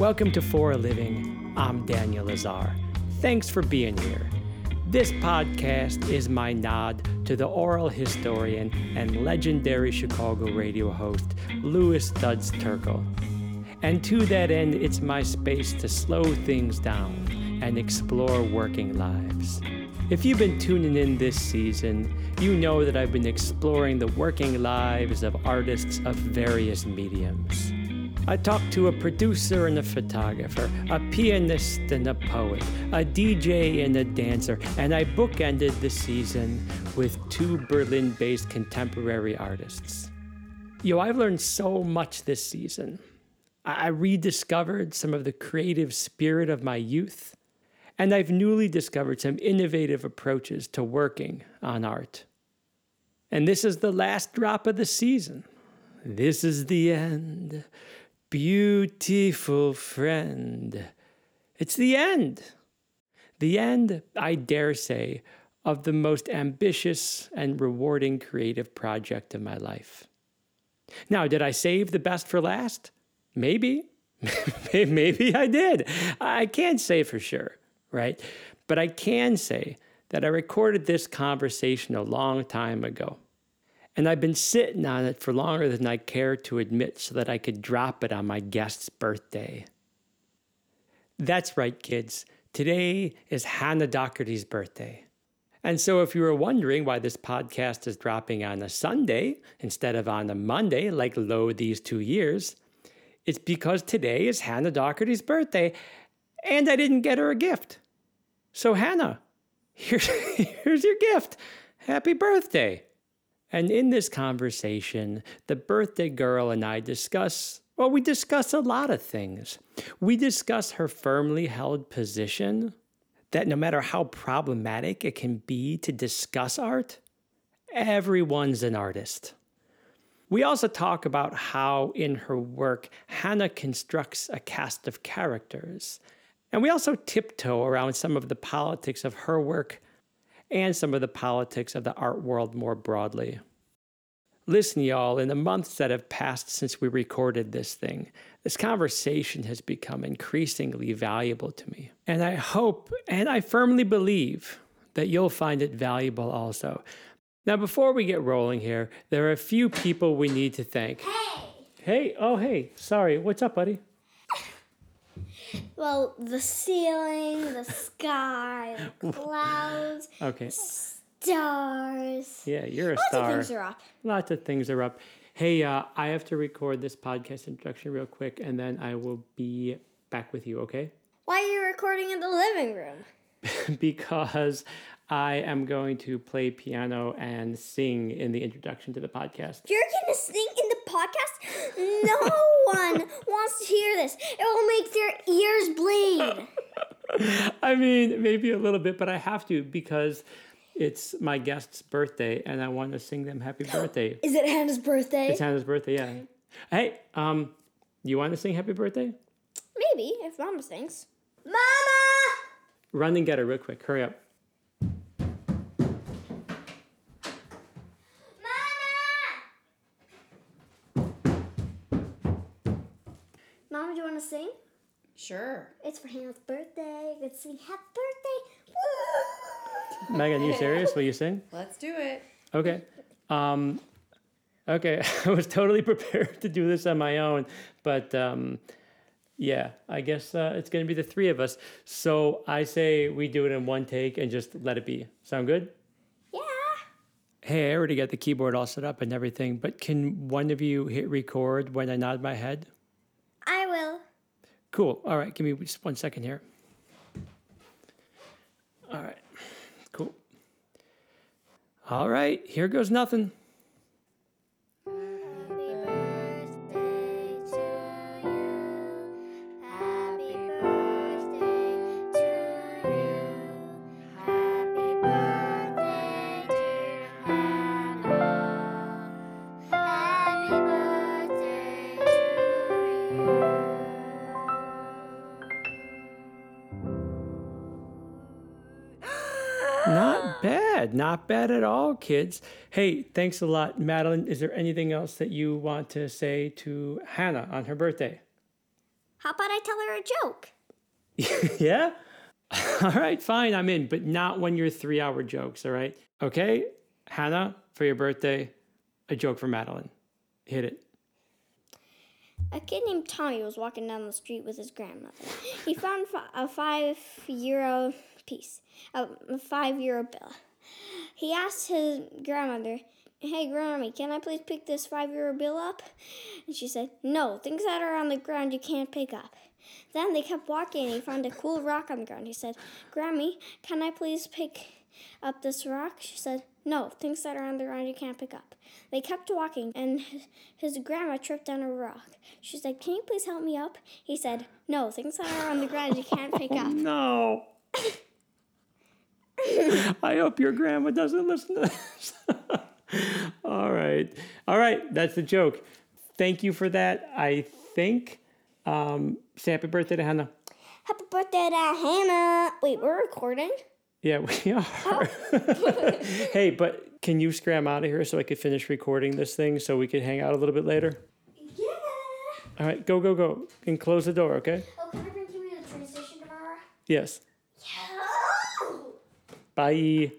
Welcome to For a Living. I'm Daniel Lazar. Thanks for being here. This podcast is my nod to the oral historian and legendary Chicago radio host, Louis Studs Terkel. And to that end, it's my space to slow things down and explore working lives. If you've been tuning in this season, you know that I've been exploring the working lives of artists of various mediums. I talked to a producer and a photographer, a pianist and a poet, a DJ and a dancer, and I bookended the season with two Berlin based contemporary artists. Yo, I've learned so much this season. I rediscovered some of the creative spirit of my youth, and I've newly discovered some innovative approaches to working on art. And this is the last drop of the season. This is the end. Beautiful friend. It's the end. The end, I dare say, of the most ambitious and rewarding creative project of my life. Now, did I save the best for last? Maybe. Maybe I did. I can't say for sure, right? But I can say that I recorded this conversation a long time ago. And I've been sitting on it for longer than I care to admit so that I could drop it on my guest's birthday. That's right, kids. Today is Hannah Doherty's birthday. And so, if you were wondering why this podcast is dropping on a Sunday instead of on a Monday, like lo these two years, it's because today is Hannah Doherty's birthday and I didn't get her a gift. So, Hannah, here's, here's your gift. Happy birthday. And in this conversation, the birthday girl and I discuss, well, we discuss a lot of things. We discuss her firmly held position that no matter how problematic it can be to discuss art, everyone's an artist. We also talk about how, in her work, Hannah constructs a cast of characters. And we also tiptoe around some of the politics of her work and some of the politics of the art world more broadly. Listen, y'all, in the months that have passed since we recorded this thing, this conversation has become increasingly valuable to me. And I hope and I firmly believe that you'll find it valuable also. Now, before we get rolling here, there are a few people we need to thank. Hey! Hey, oh, hey, sorry. What's up, buddy? Well, the ceiling, the sky, the clouds, Okay. stars. Yeah, you're a Lots star. of things are up. Lots of things are up. Hey, uh, I have to record this podcast introduction real quick, and then I will be back with you, okay? Why are you recording in the living room? because I am going to play piano and sing in the introduction to the podcast. You're gonna sing in the podcast? No one wants to hear this. It will make their ears bleed. I mean, maybe a little bit, but I have to because it's my guest's birthday and I want to sing them happy birthday. Is it Hannah's birthday? It's Hannah's birthday, yeah. Hey, um, you want to sing happy birthday? Maybe, if Mama sings. Mama! Run and get her real quick. Hurry up. Mama, do you want to sing? Sure. It's for Hannah's birthday. Let's sing happy birthday. Megan, are you serious? Will you sing? Let's do it. Okay. Um, okay. I was totally prepared to do this on my own, but um, yeah, I guess uh, it's going to be the three of us. So I say we do it in one take and just let it be. Sound good? Yeah. Hey, I already got the keyboard all set up and everything, but can one of you hit record when I nod my head? Cool. All right. Give me just one second here. All right. Cool. All right. Here goes nothing. Not bad at all, kids. Hey, thanks a lot. Madeline, is there anything else that you want to say to Hannah on her birthday? How about I tell her a joke? yeah? all right, fine, I'm in, but not when you're three hour jokes, all right? Okay, Hannah, for your birthday, a joke for Madeline. Hit it. A kid named Tommy was walking down the street with his grandmother. He found a five euro piece, a five euro bill. He asked his grandmother, Hey, Grammy, can I please pick this five euro bill up? And she said, No, things that are on the ground you can't pick up. Then they kept walking and he found a cool rock on the ground. He said, Grammy, can I please pick up this rock? She said, No, things that are on the ground you can't pick up. They kept walking and his, his grandma tripped on a rock. She said, Can you please help me up? He said, No, things that are on the ground you can't pick up. No. I hope your grandma doesn't listen to this. All right. All right. That's the joke. Thank you for that. I think um, say happy birthday to Hannah. Happy birthday to Hannah. Wait, we're recording? Yeah, we are. Oh. hey, but can you scram out of here so I could finish recording this thing so we could hang out a little bit later? Yeah. All right, go, go, go. And close the door, okay? Oh, can I bring you the transition tomorrow? Yes. Yeah. Bye.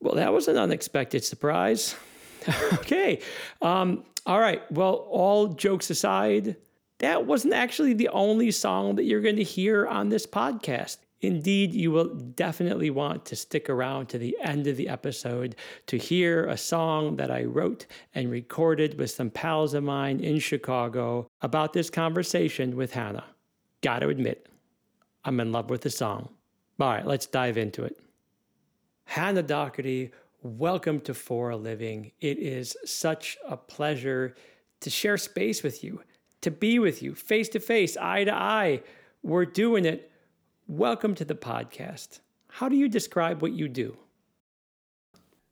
Well, that was an unexpected surprise. okay. Um, all right. Well, all jokes aside, that wasn't actually the only song that you're going to hear on this podcast. Indeed, you will definitely want to stick around to the end of the episode to hear a song that I wrote and recorded with some pals of mine in Chicago about this conversation with Hannah. Gotta admit, I'm in love with the song. All right, let's dive into it. Hannah Doherty, welcome to For a Living. It is such a pleasure to share space with you to be with you face to face, eye to eye. We're doing it. Welcome to the podcast. How do you describe what you do?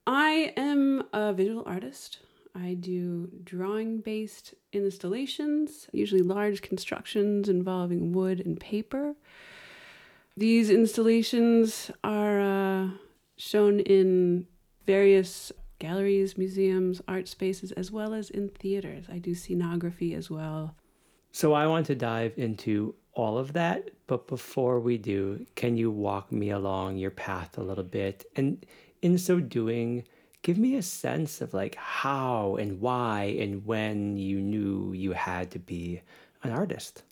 I am a visual artist. I do drawing based installations, usually large constructions involving wood and paper. These installations are uh, shown in various galleries, museums, art spaces, as well as in theaters. I do scenography as well. So I want to dive into all of that, but before we do, can you walk me along your path a little bit? And in so doing, give me a sense of like how and why and when you knew you had to be an artist.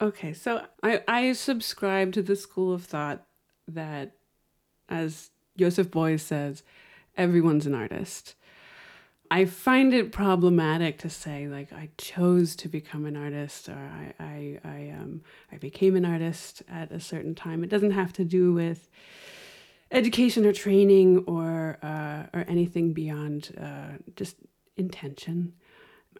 Okay, so I, I subscribe to the school of thought that, as Joseph Beuys says, everyone's an artist. I find it problematic to say like I chose to become an artist or I I I um I became an artist at a certain time. It doesn't have to do with education or training or uh, or anything beyond uh, just intention.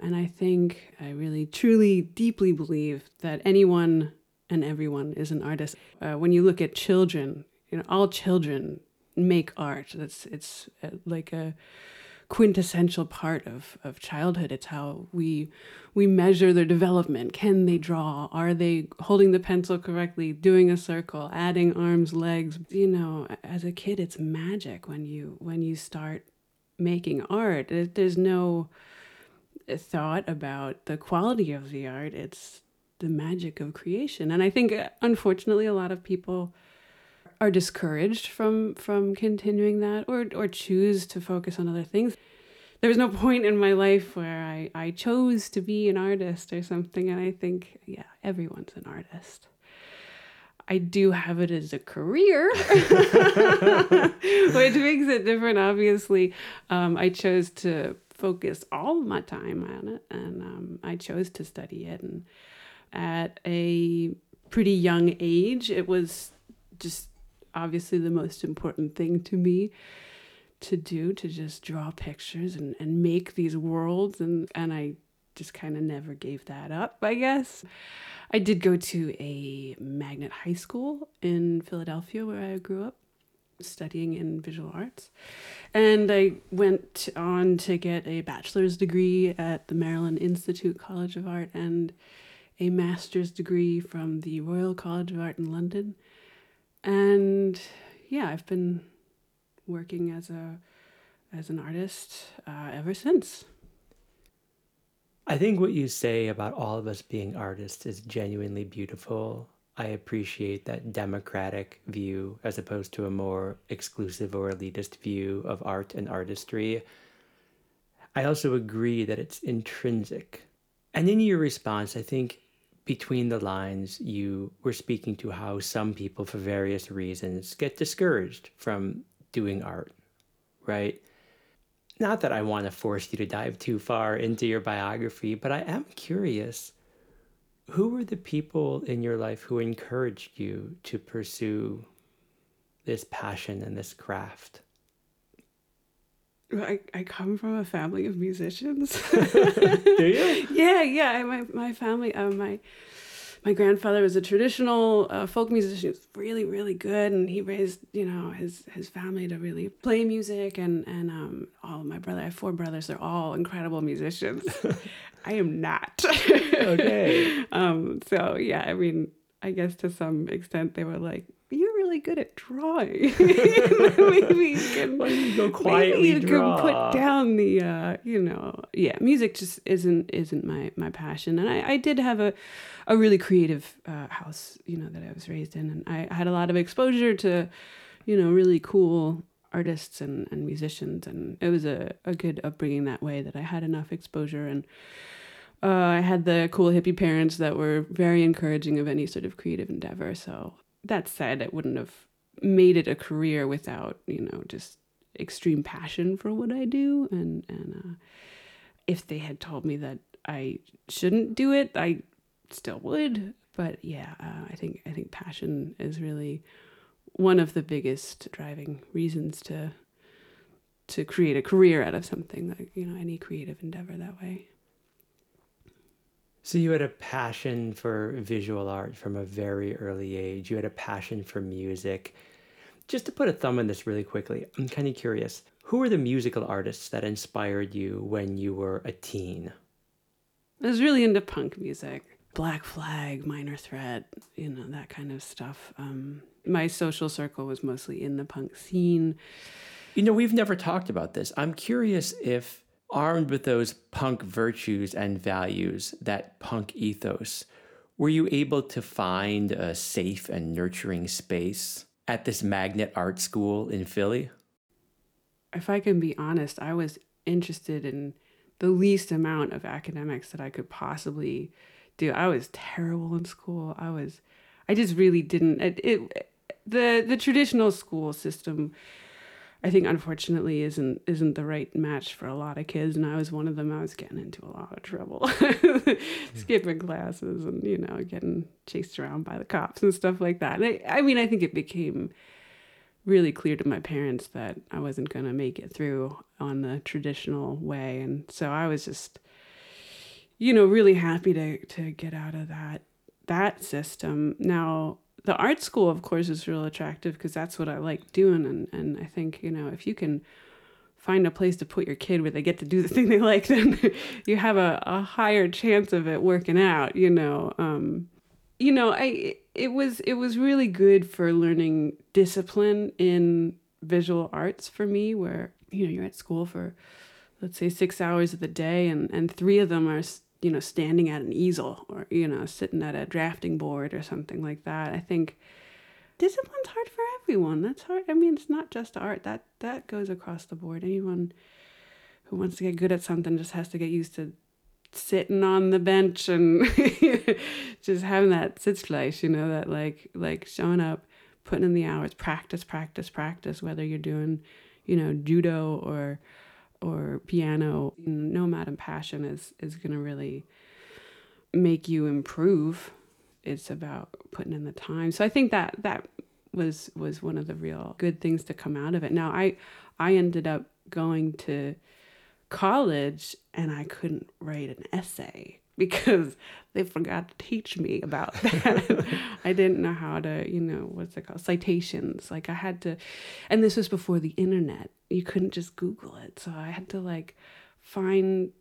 And I think I really truly deeply believe that anyone and everyone is an artist. Uh, when you look at children, you know all children make art. That's it's uh, like a quintessential part of, of childhood. It's how we we measure their development. Can they draw? Are they holding the pencil correctly, doing a circle, adding arms, legs? You know, as a kid it's magic when you when you start making art. There's no thought about the quality of the art. It's the magic of creation. And I think unfortunately a lot of people are discouraged from from continuing that or or choose to focus on other things. There was no point in my life where I, I chose to be an artist or something and i think yeah everyone's an artist. I do have it as a career which makes it different obviously. Um, i chose to focus all my time on it and um, i chose to study it and at a pretty young age it was just obviously the most important thing to me to do to just draw pictures and, and make these worlds and, and I just kind of never gave that up, I guess. I did go to a magnet high school in Philadelphia where I grew up studying in visual arts. And I went on to get a bachelor's degree at the Maryland Institute College of Art and a master's degree from the Royal College of Art in London and yeah, I've been working as a as an artist uh, ever since. I think what you say about all of us being artists is genuinely beautiful. I appreciate that democratic view as opposed to a more exclusive or elitist view of art and artistry. I also agree that it's intrinsic. And in your response, I think between the lines, you were speaking to how some people, for various reasons, get discouraged from doing art, right? Not that I want to force you to dive too far into your biography, but I am curious who were the people in your life who encouraged you to pursue this passion and this craft? I, I come from a family of musicians. Do you? yeah, yeah. My my family, uh, my my grandfather was a traditional uh, folk musician. He was really, really good, and he raised you know his his family to really play music. And and um, all my brother, I have four brothers. They're all incredible musicians. I am not. okay. Um. So yeah, I mean, I guess to some extent they were like, "You're really good at drawing. maybe you can Why you go maybe you draw? can put down the uh, you know yeah music just isn't isn't my my passion and I, I did have a a really creative uh, house you know that I was raised in and I had a lot of exposure to you know really cool artists and, and musicians and it was a, a good upbringing that way that I had enough exposure and uh, I had the cool hippie parents that were very encouraging of any sort of creative endeavor. So that said, I wouldn't have made it a career without you know just extreme passion for what I do. And and uh, if they had told me that I shouldn't do it, I still would. But yeah, uh, I think I think passion is really one of the biggest driving reasons to to create a career out of something like you know any creative endeavor that way. So you had a passion for visual art from a very early age. You had a passion for music. Just to put a thumb on this really quickly, I'm kind of curious. Who were the musical artists that inspired you when you were a teen? I was really into punk music, Black Flag, Minor Threat, you know that kind of stuff. Um, my social circle was mostly in the punk scene. You know, we've never talked about this. I'm curious if, armed with those punk virtues and values, that punk ethos, were you able to find a safe and nurturing space at this magnet art school in Philly? If I can be honest, I was interested in the least amount of academics that I could possibly do. I was terrible in school. I was, I just really didn't. It, it the the traditional school system I think unfortunately isn't isn't the right match for a lot of kids and I was one of them I was getting into a lot of trouble hmm. skipping classes and you know getting chased around by the cops and stuff like that. And I, I mean I think it became really clear to my parents that I wasn't going to make it through on the traditional way and so I was just you know really happy to to get out of that that system. Now the art school of course is real attractive because that's what i like doing and, and i think you know if you can find a place to put your kid where they get to do the thing they like then you have a, a higher chance of it working out you know um, you know i it was it was really good for learning discipline in visual arts for me where you know you're at school for let's say six hours of the day and and three of them are you know, standing at an easel or, you know, sitting at a drafting board or something like that. I think discipline's hard for everyone. That's hard. I mean, it's not just art. That that goes across the board. Anyone who wants to get good at something just has to get used to sitting on the bench and just having that sitzfleisch, you know, that like like showing up, putting in the hours, practice, practice, practice, whether you're doing, you know, judo or or piano, nomad and passion is is going to really make you improve. It's about putting in the time. So I think that that was was one of the real good things to come out of it. Now I I ended up going to college and I couldn't write an essay because they forgot to teach me about that. I didn't know how to, you know, what's it called? Citations. Like I had to, and this was before the internet. You couldn't just Google it. So I had to like find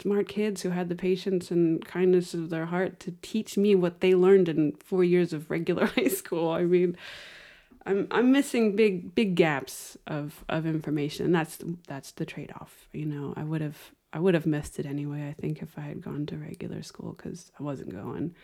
smart kids who had the patience and kindness of their heart to teach me what they learned in four years of regular high school. I mean, I'm I'm missing big big gaps of of information. That's that's the trade off. You know, I would have I would have missed it anyway. I think if I had gone to regular school because I wasn't going.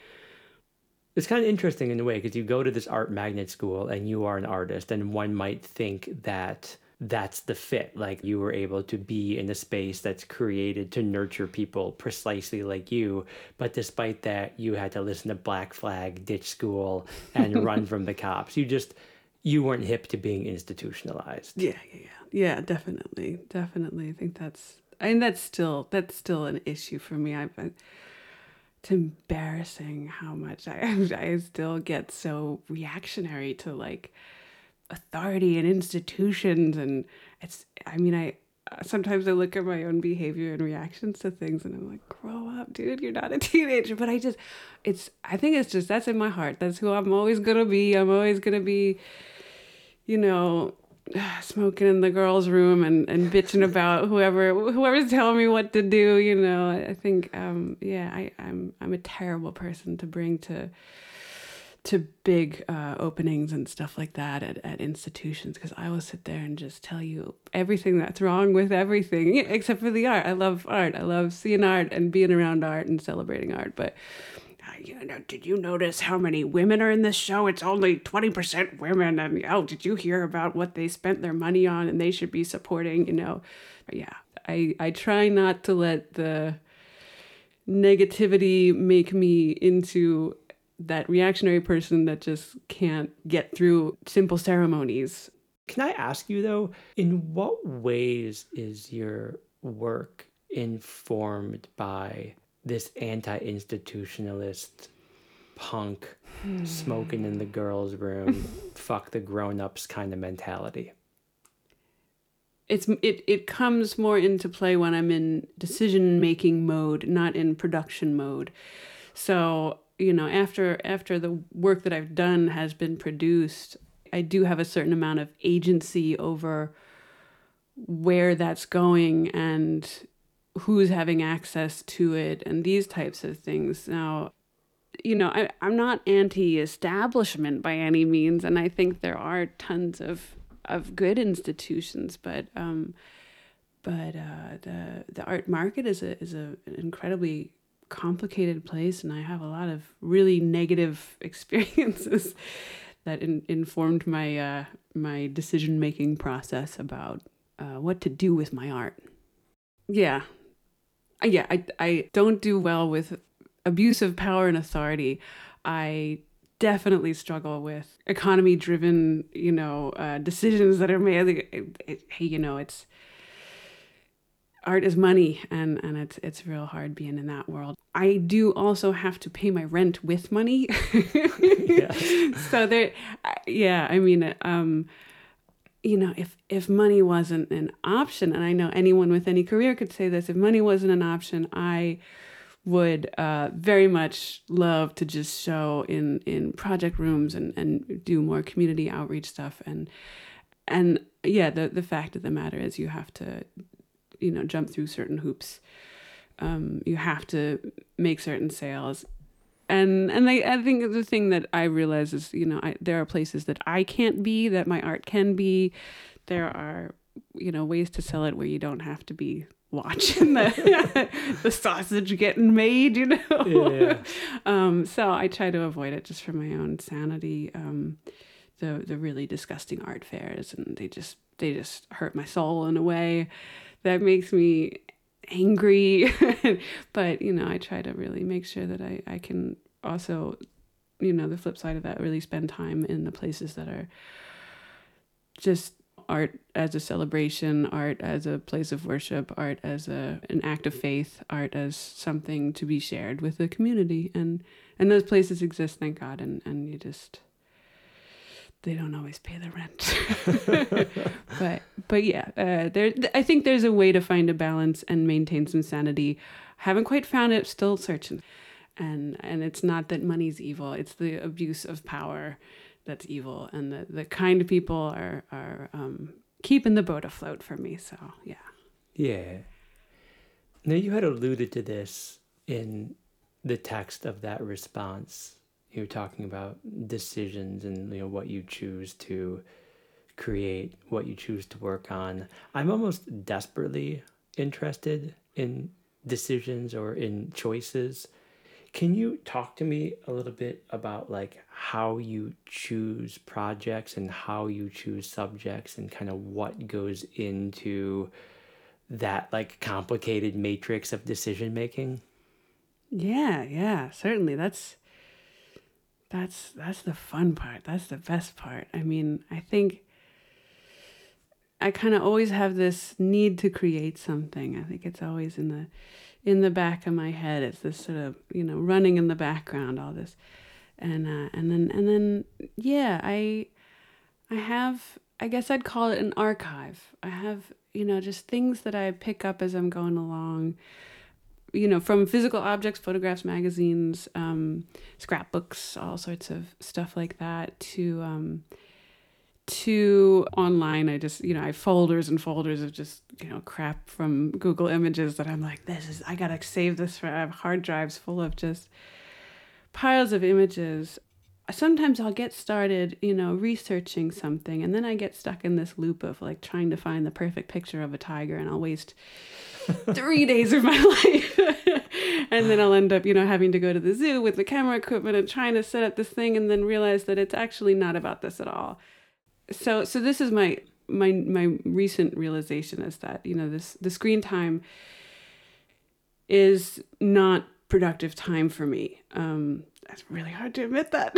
It's kind of interesting in a way because you go to this art magnet school and you are an artist, and one might think that that's the fit. Like you were able to be in a space that's created to nurture people precisely like you. But despite that, you had to listen to Black Flag, ditch school, and run from the cops. You just, you weren't hip to being institutionalized. Yeah, yeah, yeah. Yeah, definitely. Definitely. I think that's, and that's still, that's still an issue for me. I've been, it's embarrassing how much I I still get so reactionary to like authority and institutions and it's I mean I sometimes I look at my own behavior and reactions to things and I'm like grow up dude you're not a teenager. But I just it's I think it's just that's in my heart. That's who I'm always going to be. I'm always going to be you know smoking in the girls' room and, and bitching about whoever whoever's telling me what to do. You know, I think um, yeah, I, I'm I'm a terrible person to bring to to big uh, openings and stuff like that at, at institutions because I will sit there and just tell you everything that's wrong with everything except for the art. I love art. I love seeing art and being around art and celebrating art, but you know, did you notice how many women are in this show? It's only 20% women. And oh, did you hear about what they spent their money on and they should be supporting, you know? But yeah, I, I try not to let the negativity make me into that reactionary person that just can't get through simple ceremonies. Can I ask you though, in what ways is your work informed by this anti-institutionalist punk hmm. smoking in the girls' room, fuck the grown-ups kind of mentality. It's it it comes more into play when I'm in decision making mode, not in production mode. So, you know, after after the work that I've done has been produced, I do have a certain amount of agency over where that's going and who's having access to it and these types of things. Now, you know, I, I'm not anti establishment by any means, and I think there are tons of, of good institutions, but um, but uh, the the art market is a is a, an incredibly complicated place, and I have a lot of really negative experiences that in, informed my uh, my decision making process about uh, what to do with my art. Yeah, yeah, I, I don't do well with abuse of power and authority. I definitely struggle with economy driven, you know, uh, decisions that are made. It, it, hey, you know, it's art is money and and it's it's real hard being in that world. I do also have to pay my rent with money. So there yeah, I mean um you know, if if money wasn't an option, and I know anyone with any career could say this, if money wasn't an option, I would uh, very much love to just show in in project rooms and and do more community outreach stuff. And and yeah the the fact of the matter is you have to you know jump through certain hoops. Um, you have to make certain sales and and I, I think the thing that I realize is you know I, there are places that I can't be that my art can be. There are you know ways to sell it where you don't have to be watching the the sausage getting made. You know. Yeah. um, so I try to avoid it just for my own sanity. Um, the the really disgusting art fairs and they just they just hurt my soul in a way that makes me angry but you know i try to really make sure that i i can also you know the flip side of that really spend time in the places that are just art as a celebration art as a place of worship art as a an act of faith art as something to be shared with the community. And and those places exist thank god and and you just they don't always pay the rent. but but yeah, uh, there I think there's a way to find a balance and maintain some sanity. Haven't quite found it. Still searching. And and it's not that money's evil. It's the abuse of power that's evil, and the the kind people are are um, keeping the boat afloat for me. So yeah. Yeah. Now you had alluded to this in the text of that response you're talking about decisions and you know what you choose to create, what you choose to work on. I'm almost desperately interested in decisions or in choices. Can you talk to me a little bit about like how you choose projects and how you choose subjects and kind of what goes into that like complicated matrix of decision making? Yeah, yeah, certainly. That's that's that's the fun part. That's the best part. I mean, I think I kind of always have this need to create something. I think it's always in the in the back of my head. It's this sort of you know running in the background, all this, and uh, and then and then yeah, I I have I guess I'd call it an archive. I have you know just things that I pick up as I'm going along. You know, from physical objects, photographs, magazines, um, scrapbooks, all sorts of stuff like that, to um, to online. I just you know i have folders and folders of just you know crap from google images that i'm like this is i gotta save this for i have hard drives full of just piles of images. Sometimes i'll get started you know researching something and then i get stuck in this loop of like trying to find the perfect picture of a tiger and i'll waste three days of my life and then i'll end up you know having to go to the zoo with the camera equipment and trying to set up this thing and then realize that it's actually not about this at all so so this is my my my recent realization is that you know this the screen time is not productive time for me um that's really hard to admit that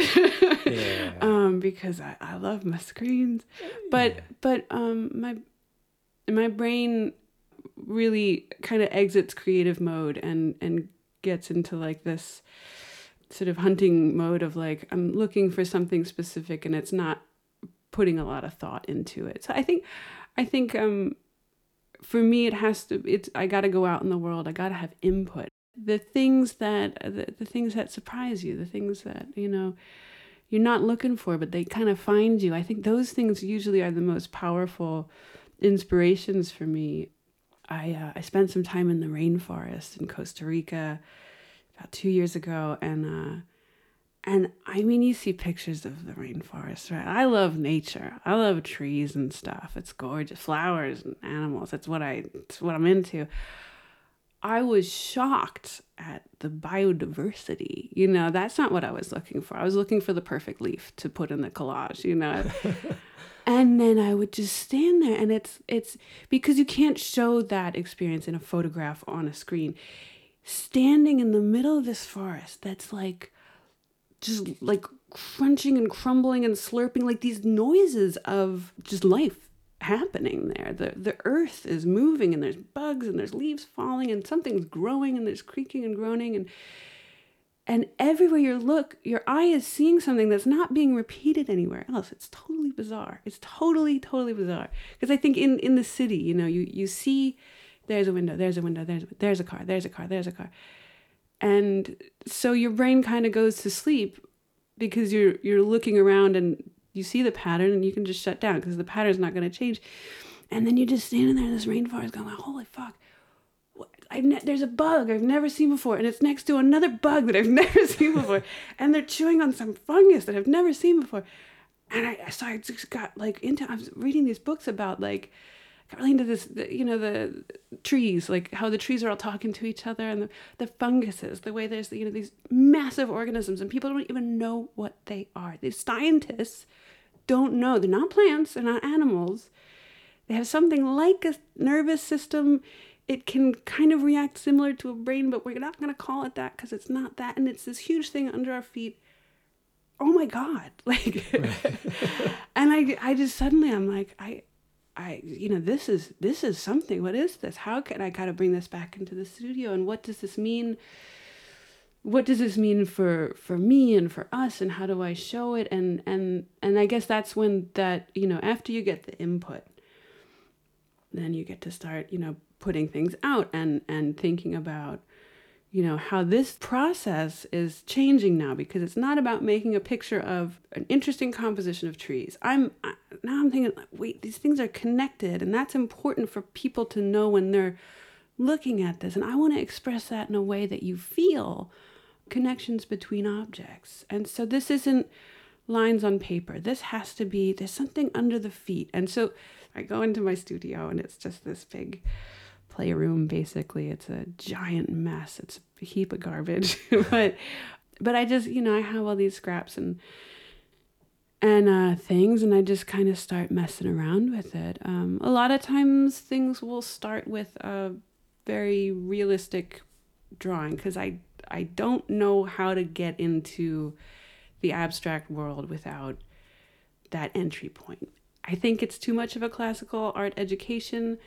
Yeah. um because I, I love my screens but Yeah. but um my my brain really kind of exits creative mode and and gets into like this sort of hunting mode of like I'm looking for something specific and it's not putting a lot of thought into it. So I think I think um for me it has to it's I got to go out in the world. I got to have input. The things that the, the things that surprise you, the things that, you know, you're not looking for but they kind of find you. I think those things usually are the most powerful inspirations for me. I uh, I spent some time in the rainforest in Costa Rica about 2 years ago and uh and I mean, you see pictures of the rainforest, right? I love nature. I love trees and stuff. It's gorgeous, flowers and animals. That's what I. It's what I'm into. I was shocked at the biodiversity. You know, that's not what I was looking for. I was looking for the perfect leaf to put in the collage. You know. and then I would just stand there, and it's it's because you can't show that experience in a photograph on a screen. Standing in the middle of this forest, that's like just like crunching and crumbling and slurping like these noises of just life happening there. The the earth is moving and there's bugs and there's leaves falling and something's growing and there's creaking and groaning and and everywhere you look your eye is seeing something that's not being repeated anywhere else. It's totally bizarre. It's totally totally bizarre. Because i think in in the city you know you you see there's a window there's a window there's a there's a car there's a car there's a car. And so your brain kind of goes to sleep because you're you're looking around and you see the pattern and you can just shut down because the pattern's not going to change. And then you're just standing there in this rainforest going like holy fuck. Ne- there's a bug I've never seen before and it's next to another bug that I've never seen before. And they're chewing on some fungus that I've never seen before. And I so I just got like into I was reading these books about like got really into this the, you know the trees like how the trees are all talking to each other and the, the funguses the way there's you know these massive organisms and people don't even know what they are. These scientists don't know. They're not plants they're not animals. They have something like a nervous system. It can kind of react similar to a brain but we're not going to call it that because it's not that and it's this huge thing under our feet. Oh my god like and i i just suddenly i'm like i I, you know, this is this is something. What is this? How can I kind of bring this back into the studio? And what does this mean? What does this mean for for me and for us? And how do I show it? And and and I guess that's when that you know after you get the input, then you get to start you know putting things out and and thinking about you know how this process is changing now because it's not about making a picture of an interesting composition of trees. I'm I, now i'm thinking wait these things are connected and that's important for people to know when they're looking at this. And i want to express that in a way that you feel connections between objects. And so this isn't lines on paper. This has to be there's something under the feet. And so i go into my studio and it's just this big playroom basically. It's a giant mess. It's a heap of garbage. but but I just, you know, I have all these scraps and and uh, things, and I just kind of start messing around with it. Um, a lot of times, things will start with a very realistic drawing because I I don't know how to get into the abstract world without that entry point. I think it's too much of a classical art education.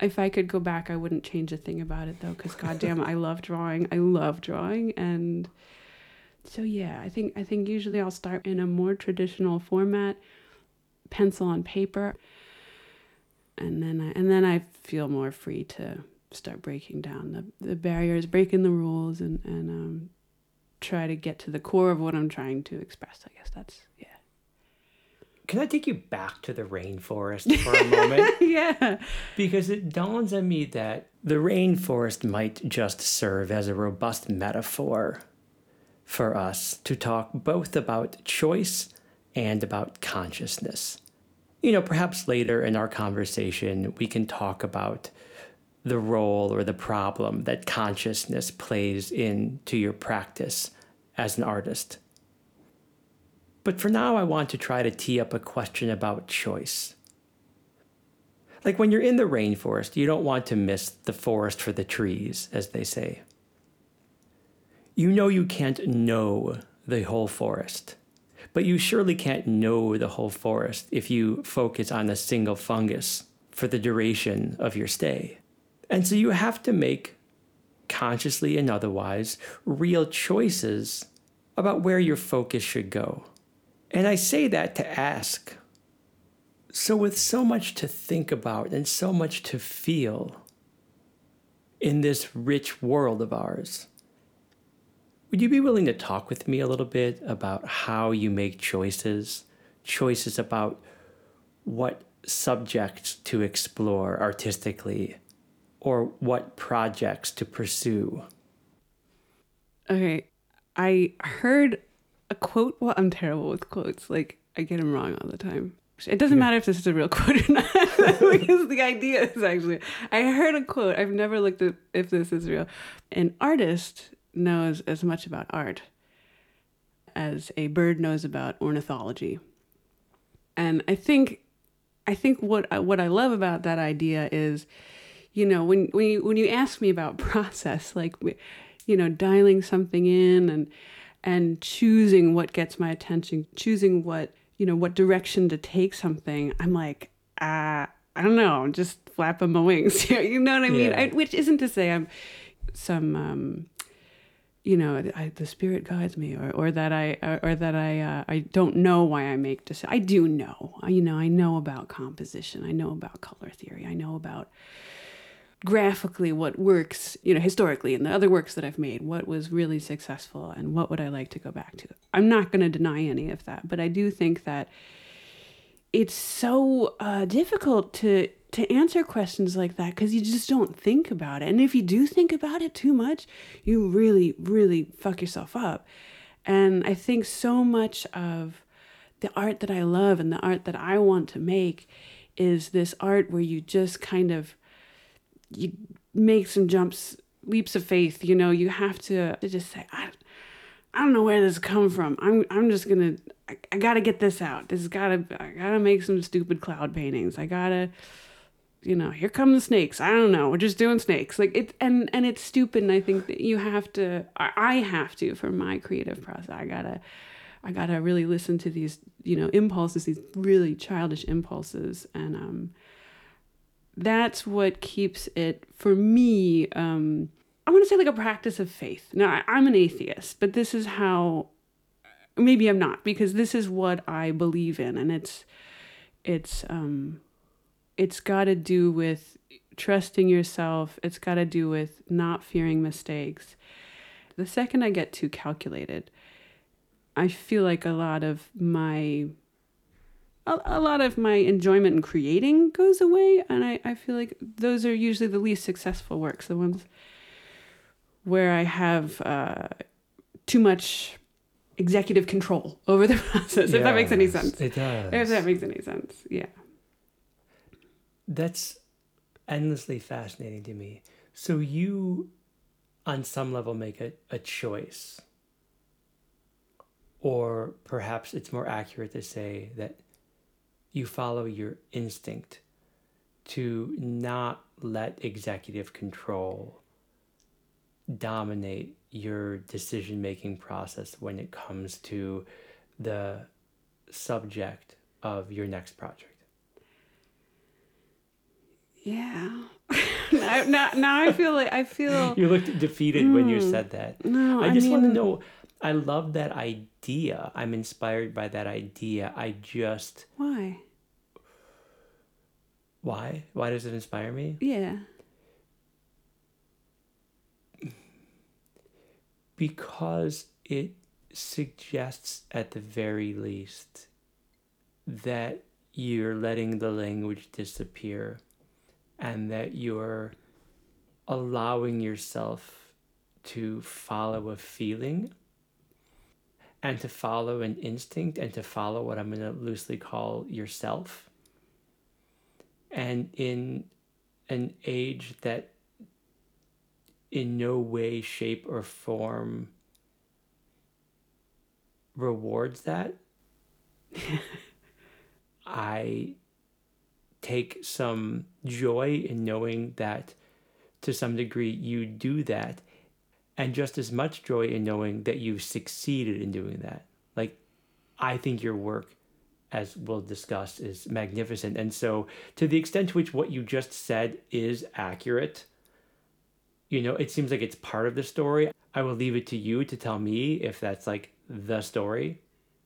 If I could go back, I wouldn't change a thing about it though, because goddamn, I love drawing. I love drawing, and so yeah, I think I think usually I'll start in a more traditional format, pencil on paper, and then I, and then I feel more free to start breaking down the, the barriers, breaking the rules, and and um, try to get to the core of what I'm trying to express. I guess that's yeah. Can I take you back to the rainforest for a moment? yeah. Because it dawns on me that the rainforest might just serve as a robust metaphor for us to talk both about choice and about consciousness. You know, perhaps later in our conversation, we can talk about the role or the problem that consciousness plays into your practice as an artist. But for now, I want to try to tee up a question about choice. Like when you're in the rainforest, you don't want to miss the forest for the trees, as they say. You know you can't know the whole forest, but you surely can't know the whole forest if you focus on a single fungus for the duration of your stay. And so you have to make, consciously and otherwise, real choices about where your focus should go. And I say that to ask. So, with so much to think about and so much to feel in this rich world of ours, would you be willing to talk with me a little bit about how you make choices? Choices about what subjects to explore artistically or what projects to pursue? Okay. I heard a quote. Well, I'm terrible with quotes. Like, I get them wrong all the time. It doesn't Yeah. matter if this is a real quote or not, because the idea is actually. I heard a quote. I've never looked at if this is real. An artist knows as much about art as a bird knows about ornithology. And I think, I think what I, what I love about that idea is, you know, when when you when you ask me about process, like, you know, dialing something in and and choosing what gets my attention, choosing what you know what direction to take something, I'm like, ah, I don't know, I'm just flapping my wings. you know what I mean? Yeah. I, which isn't to say I'm some. Um, you know, I, the spirit guides me, or, or that I, or, or that I, uh, I don't know why I make decisions. I do know, you know, I know about composition. I know about color theory. I know about graphically what works, you know, historically in the other works that I've made, what was really successful and what would I like to go back to. I'm not going to deny any of that, but I do think that it's so uh, difficult to to answer questions like that because you just don't think about it. And if you do think about it too much, you really, really fuck yourself up. And I think so much of the art that I love and the art that I want to make is this art where you just kind of you make some jumps, leaps of faith. You know, you have to, to just say, I, I don't know where this come from. I'm I'm just gonna I, I gotta get this out. This gotta I gotta make some stupid cloud paintings. I gotta you know, here come the snakes. I don't know. We're just doing snakes. Like it and and it's stupid and I think that you have to I have to for my creative process. I gotta I gotta really listen to these, you know, impulses, these really childish impulses. And um that's what keeps it for me, um I want to say like a practice of faith. Now, I, I'm an atheist, but this is how maybe I'm not because this is what I believe in, and it's it's um it's got to do with trusting yourself. It's got to do with not fearing mistakes. The second I get too calculated, I feel like a lot of my a, a lot of my enjoyment in creating goes away and I, I feel like those are usually the least successful works the ones where I have uh, too much executive control over the process, if that makes any sense. It does. If that makes any sense, yeah. That's endlessly fascinating to me. So you, on some level, make a, a choice. Or perhaps it's more accurate to say that you follow your instinct to not let executive control dominate your decision making process when it comes to the subject of your next project. Yeah. now, now, now I feel like I feel. You looked defeated when you said that. Mm. No, I I just want to know. I love that idea. I'm inspired by that idea. I just Why? why? Why does it inspire me? Yeah. because it suggests at the very least that you're letting the language disappear and that you're allowing yourself to follow a feeling and to follow an instinct and to follow what I'm going to loosely call yourself. And in an age that in no way, shape, or form rewards that, I take some joy in knowing that to some degree you do that, and just as much joy in knowing that you've succeeded in doing that. Like, I think your work, as we'll discuss, is magnificent. And so, to the extent to which what you just said is accurate, you know, it seems like it's part of the story. I will leave it to you to tell me if that's like the story,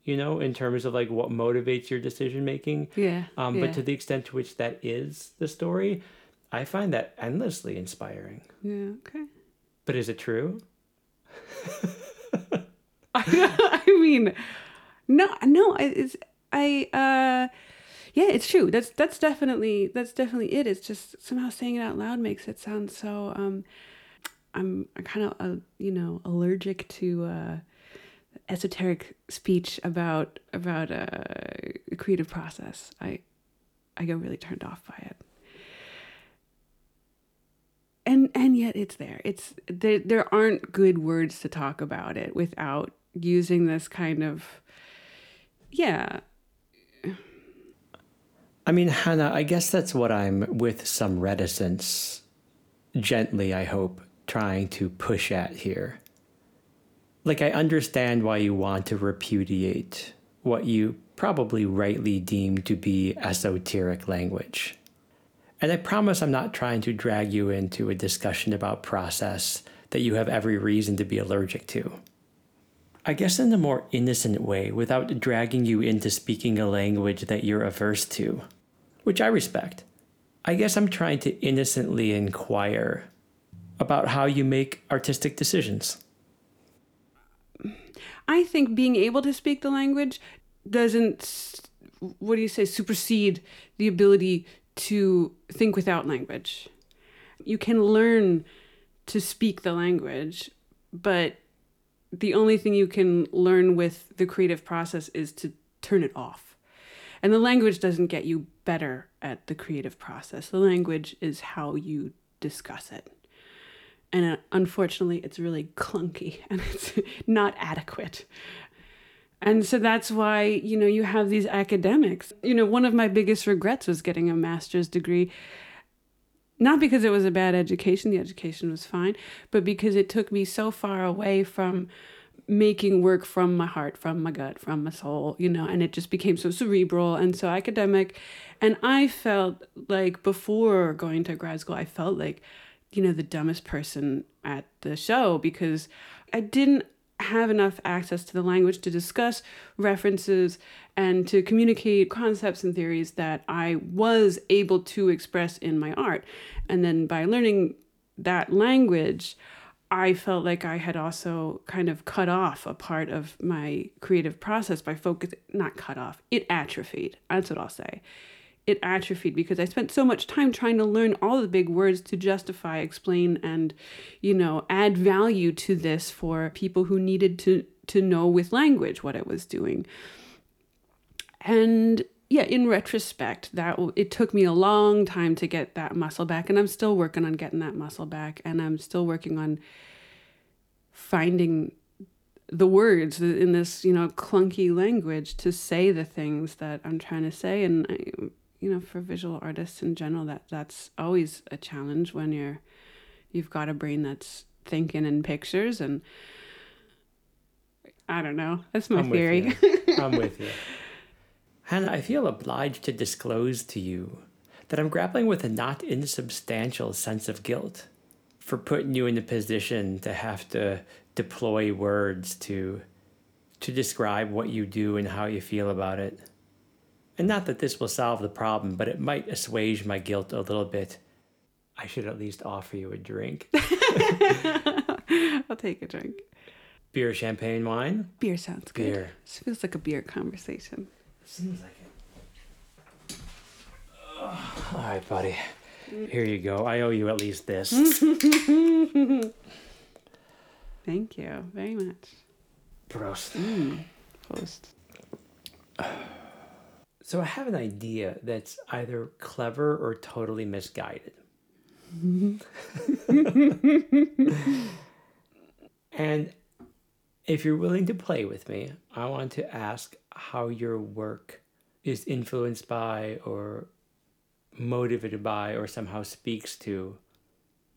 you know, in terms of like what motivates your decision making. Yeah. Um, yeah. But to the extent to which that is the story, I find that endlessly inspiring. yeah. Okay. But is it true? I mean, no, no. I- It's I. uh Yeah, it's true. That's that's definitely that's definitely it. It's just somehow saying it out loud makes it sound so. um I'm kind of uh, you know allergic to uh esoteric speech about about uh, a creative process. I I get really turned off by it. And and yet it's there. It's there. There aren't good words to talk about it without using this kind of yeah I mean, Hannah, I guess that's what I'm with some reticence, gently, I hope, trying to push at here. Like, I understand why you want to repudiate what you probably rightly deem to be esoteric language. And I promise I'm not trying to drag you into a discussion about process that you have every reason to be allergic to. I guess in a more innocent way, without dragging you into speaking a language that you're averse to, which I respect. I guess I'm trying to innocently inquire about how you make artistic decisions. I think being able to speak the language doesn't, what do you say, supersede the ability to think without language. You can learn to speak the language, but the only thing you can learn with the creative process is to turn it off. And the language doesn't get you better at the creative process. The language is how you discuss it. And uh, unfortunately, it's really clunky and it's not adequate. And so that's why, you know, you have these academics. You know, one of my biggest regrets was getting a master's degree not because it was a bad education, the education was fine, but because it took me so far away from making work from my heart, from my gut, from my soul, you know, and it just became so cerebral and so academic. And I felt like before going to grad school, I felt like, you know, the dumbest person at the show because I didn't have enough access to the language to discuss references and to communicate concepts and theories that I was able to express in my art. And then by learning that language, I felt like I had also kind of cut off a part of my creative process by focus not cut off, it atrophied. That's what I'll say. It atrophied because I spent so much time trying to learn all the big words to justify, explain, and, you know, add value to this for people who needed to to know with language what I was doing. And yeah, in retrospect, that it took me a long time to get that muscle back, and I'm still working on getting that muscle back, and I'm still working on finding the words in this, you know, clunky language to say the things that I'm trying to say, and I, you know, for visual artists in general, that that's always a challenge when you're you've got a brain that's thinking in pictures, and I don't know, that's my I'm theory. with. I'm with you. Hannah, I feel obliged to disclose to you that I'm grappling with a not insubstantial sense of guilt for putting you in the position to have to deploy words to to describe what you do and how you feel about it. And not that this will solve the problem, but it might assuage my guilt a little bit. I should at least offer you a drink. I'll take a drink. Beer, champagne, wine? Beer sounds good. Beer. This feels like a beer conversation. Seems like it. All right, buddy. Here you go. I owe you at least this. Thank you very much. Prost. Mm. Post. So I have an idea that's either clever or totally misguided. and if you're willing to play with me, I want to ask how your work is influenced by or motivated by or somehow speaks to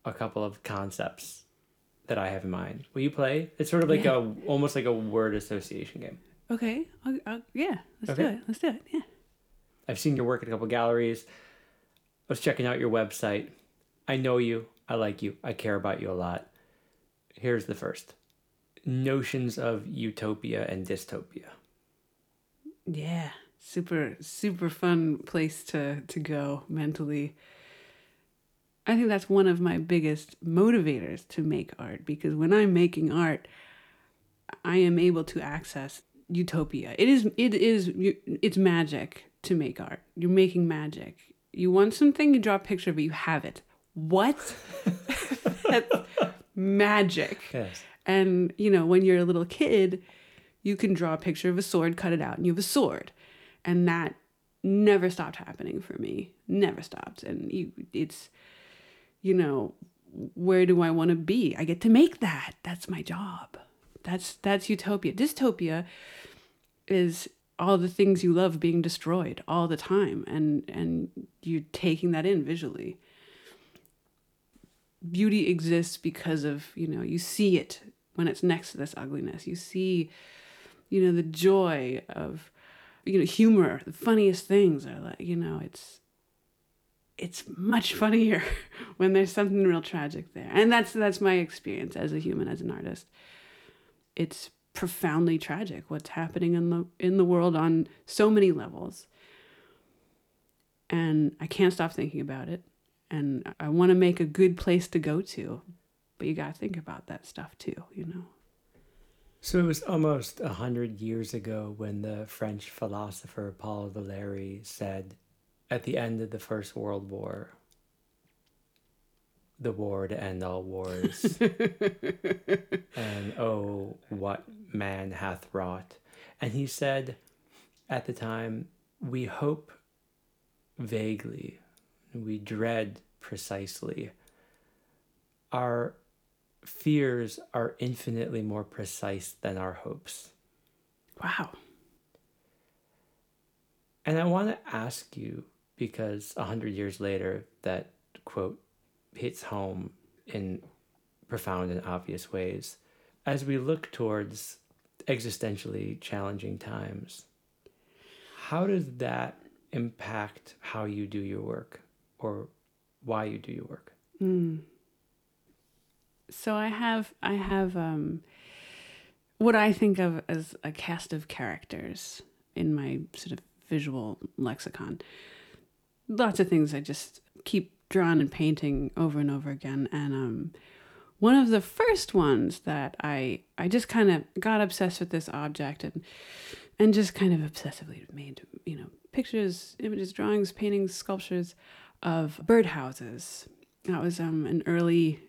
a couple of concepts that I have in mind. Will you play? It's sort of like a almost like a word association game. Okay. I'll, I'll, yeah. Let's do it. Let's do it. Yeah. I've seen your work at a couple galleries. I was checking out your website. I know you. I like you. I care about you a lot. Here's the first notions of utopia and dystopia. Yeah. Super, super fun place to, to go mentally. I think that's one of my biggest motivators to make art because when I'm making art, I am able to access utopia. It is it is it's magic to make art. You're making magic. You want something, you draw a picture of it, you have it. What? That's magic. Yes. And you know, when you're a little kid, you can draw a picture of a sword, cut it out, and you have a sword. And that never stopped happening for me. Never stopped. And you, it's, you know, where do I want to be? I get to make that. That's my job. That's that's utopia. Dystopia is all the things you love being destroyed all the time and and you're taking that in visually. Beauty exists because of you know you see it when it's next to this ugliness. You see you know the joy of you know humor the funniest things are like you know it's it's much funnier when there's something real tragic there. And that's that's my experience as a human as an artist. It's profoundly tragic what's happening in the in the world on so many levels. And i can't stop thinking about it. And i want to make a good place to go to but you got to think about that stuff too you know? So it was almost a hundred years ago when the French philosopher Paul Valéry said, at the end of the First World War, the war to end all wars, and oh, what man hath wrought. And he said, at the time, we hope vaguely, we dread precisely. Our fears are infinitely more precise than our hopes. wow And I want to ask you because a hundred years later, that quote hits home in profound and obvious ways. As we look towards existentially challenging times, how does that impact how you do your work or why you do your work? so i have i have um what i think of as a cast of characters in my sort of visual lexicon lots of things i just keep drawing and painting over and over again. And um one of the first ones that i i just kind of got obsessed with this object and and just kind of obsessively made you know pictures images drawings paintings sculptures of birdhouses. That was um an early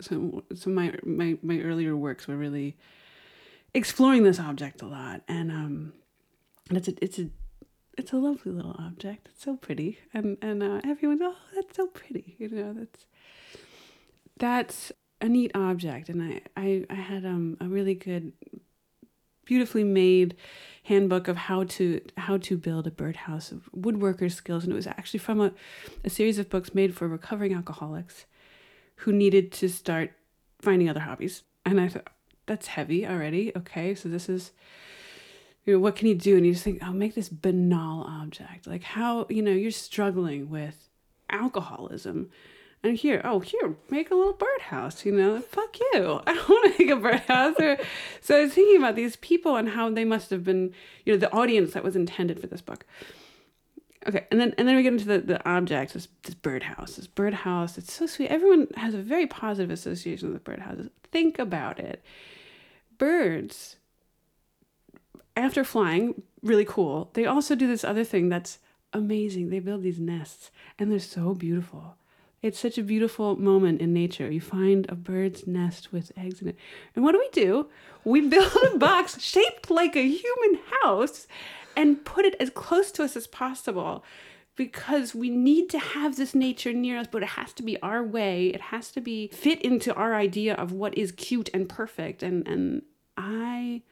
so so my my my earlier works were really exploring this object a lot. And um and it's a it's a it's a lovely little object. It's so pretty, and and uh, everyone's oh that's so pretty. You know that's that's a neat object, and I I, I had um a really good, beautifully made handbook of how to how to build a birdhouse of woodworker skills, and it was actually from a, a series of books made for recovering alcoholics who needed to start finding other hobbies. And I thought that's heavy already. Okay, so this is you know, what can you do? And you just think, oh, make this banal object. Like how, you know, you're struggling with alcoholism. And here, oh, here, make a little birdhouse, you know, fuck you. I don't want to make a birdhouse. Or, so I was thinking about these people and how they must have been, you know, the audience that was intended for this book. Okay, and then and then we get into the, the object, this, this birdhouse. This birdhouse, it's so sweet. Everyone has a very positive association with birdhouses. Think about it. Birds after flying, really cool, they also do this other thing that's amazing. They build these nests and they're so beautiful. It's such a beautiful moment in nature. You find a bird's nest with eggs in it. And what do we do? We build a box shaped like a human house and put it as close to us as possible because we need to have this nature near us, but it has to be our way. It has to be fit into our idea of what is cute and perfect. And and I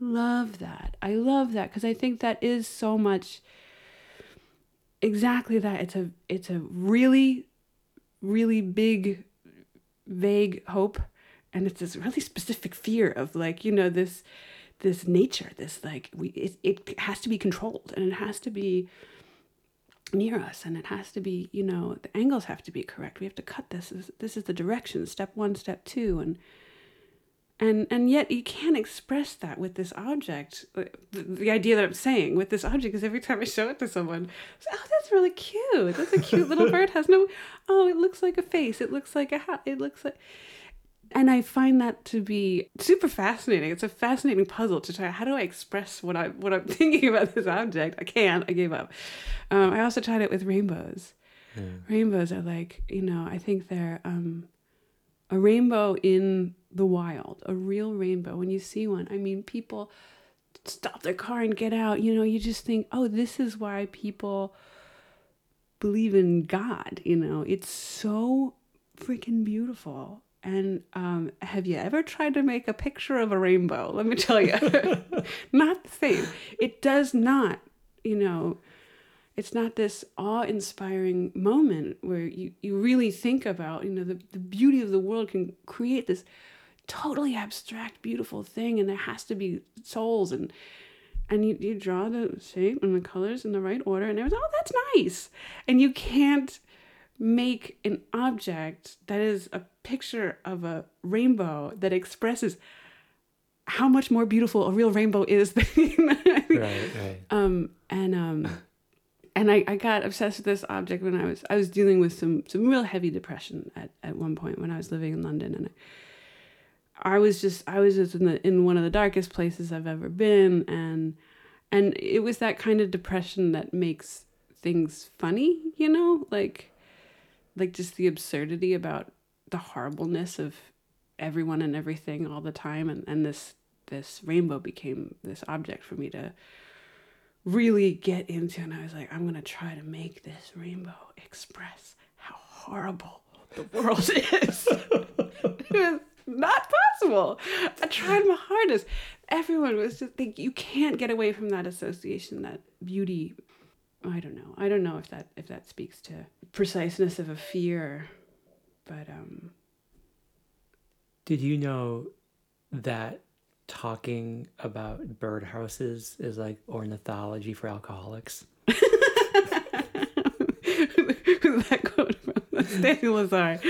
love that. I love that because I think that is so much exactly that. It's a it's a really really big vague hope and it's this really specific fear of like, you know, this this nature, this like we it, it has to be controlled and it has to be near us and it has to be, you know, the angles have to be correct. We have to cut this. This, this is the direction, step 1, step 2 and and and yet you can't express that with this object. The, the, idea that i'm saying with this object is every time i show it to someone oh that's really cute. That's a cute little bird. Has no oh it looks like a face. It looks like a hat it looks like and i find that to be super fascinating. It's a fascinating puzzle to try. How do i express what i what i'm thinking about this object? I can't. I gave up. Um, i also tried it with rainbows. Yeah. rainbows are like you know i think they're um, a rainbow in the wild, a real rainbow. When you see one, I mean, people stop their car and get out. You know, you just think, oh, this is why people believe in God. You know, it's so freaking beautiful. And um, have you ever tried to make a picture of a rainbow? Let me tell you, not the same. It does not, you know, it's not this awe-inspiring moment where you, you really think about, you know, the, the beauty of the world can create this totally abstract, beautiful thing, and there has to be souls and and you, you draw the shape and the colors in the right order, and was oh, that's nice. And you can't make an object that is a picture of a rainbow that expresses how much more beautiful a real rainbow is than right, right. Um, and um, and I, I got obsessed with this object when I was I was dealing with some some real heavy depression at, at one point when I was living in London and I, I was just I was just in the in one of the darkest places I've ever been and and it was that kind of depression that makes things funny, you know? Like like just the absurdity about the horribleness of everyone and everything all the time and, and this this rainbow became this object for me to really get into and I was like, I'm gonna try to make this rainbow express how horrible the world is. it was not possible. I tried my hardest. Everyone was just think you can't get away from that association, that beauty. I don't know. I don't know if that if that speaks to preciseness of a fear, but um. Did you know that talking about birdhouses is like ornithology for alcoholics? Who's that quote from? Stanley Lazar.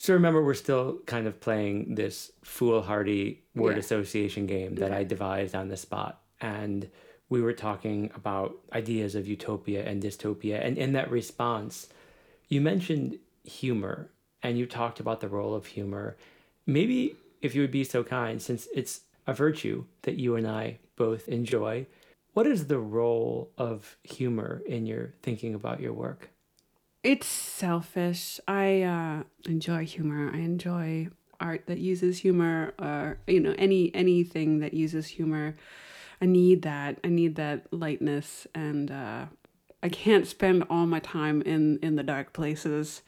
So remember, we're still kind of playing this foolhardy word yeah. association game that I devised on the spot. And we were talking about ideas of utopia and dystopia. And in that response, you mentioned humor and you talked about the role of humor. Maybe if you would be so kind, since it's a virtue that you and I both enjoy, what is the role of humor in your thinking about your work? It's selfish. I uh, enjoy humor. I enjoy art that uses humor, or you know, any anything that uses humor. I need that. I need that lightness, and uh, I can't spend all my time in in the dark places.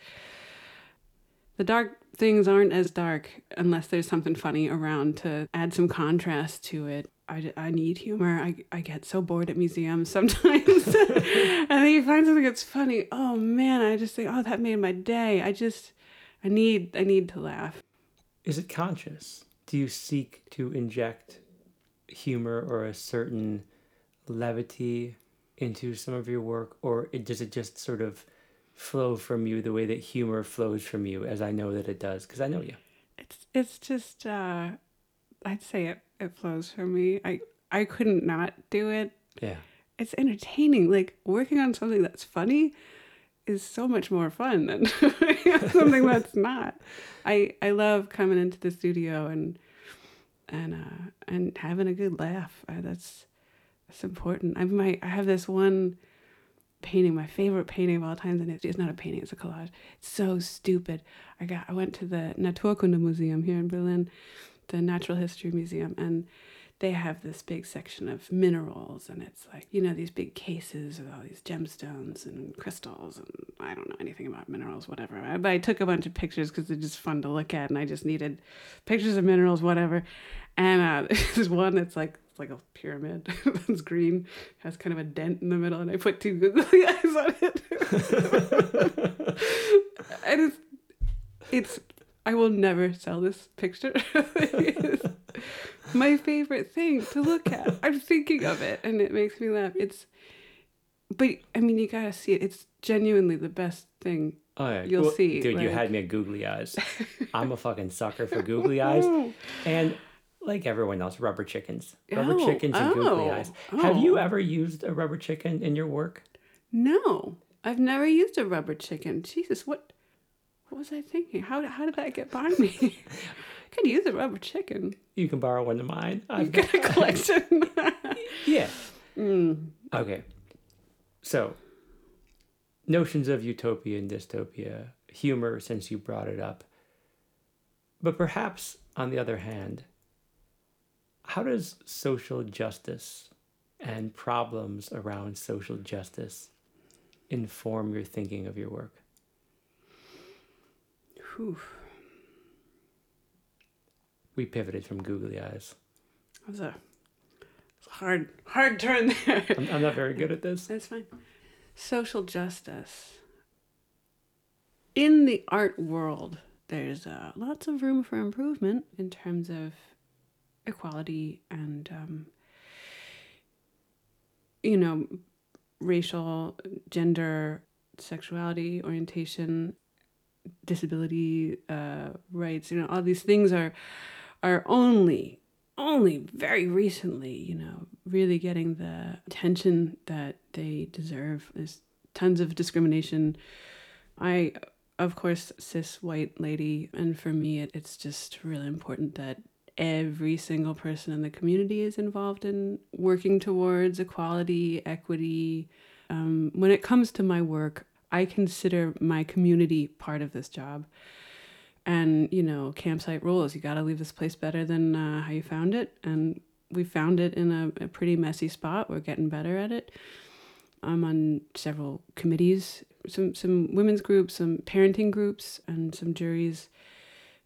The dark things aren't as dark unless there's something funny around to add some contrast to it. I, I need humor. I, I get so bored at museums sometimes. and then you find something that's funny. Oh man, I just think, oh, that made my day. I just, I need, I need to laugh. Is it conscious? Do you seek to inject humor or a certain levity into some of your work, or it, does it just sort of flow from you the way that humor flows from you, as I know that it does, because I know you. It's it's just uh, I'd say it it flows from me. I I couldn't not do it. Yeah. It's entertaining. Like working on something that's funny is so much more fun than something that's not. I I love coming into the studio and and uh and having a good laugh. I, that's that's important. I might I have this one painting, my favorite painting of all times, and it's, it's not a painting, it's a collage. It's so stupid. I got I went to the Naturkunde Museum here in Berlin, the Natural History Museum, and they have this big section of minerals, and it's like you know these big cases with all these gemstones and crystals, and I don't know anything about minerals, whatever. But I took a bunch of pictures because they're just fun to look at, and I just needed pictures of minerals, whatever. And uh, there's one that's like it's like a pyramid. it's green, has kind of a dent in the middle, and I put two googly eyes on it. and it's, it's, I will never sell this picture. it's my favorite thing to look at. I'm thinking of it, and it makes me laugh. It's, but I mean, you gotta see it. It's genuinely the best thing Oh, yeah. You'll Well, see, Dude, you had me at googly eyes. I'm a fucking sucker for googly eyes. And like everyone else, rubber chickens. Rubber Oh, chickens and googly oh, eyes. Have you oh. ever used a rubber chicken in your work? No, I've never used a rubber chicken. Jesus, what what was I thinking? How how did that get by me? Could use a rubber chicken. You can borrow one of mine. I've I've got a collection. Yeah. Mm. Okay. So, notions of utopia and dystopia, humor, since you brought it up. But perhaps, on the other hand, how does social justice and problems around social justice inform your thinking of your work? Whew. We pivoted from googly eyes. That was a, hard hard turn there. I'm, I'm not very good at this. That's fine. Social justice. In the art world, there's uh, lots of room for improvement in terms of equality and, um, you know, racial, gender, sexuality, orientation, disability uh, rights. You know, all these things are are only only very recently, you know, really getting the attention that they deserve. There's tons of discrimination. I, of course, cis white lady, and for me, it, it's just really important that every single person in the community is involved in working towards equality, equity. Um, when it comes to my work, I consider my community part of this job. And you know campsite rules you got to leave this place better than uh, how you found it. And we found it in a, a pretty messy spot. We're getting better at it. I'm on several committees some some women's groups some parenting groups and some juries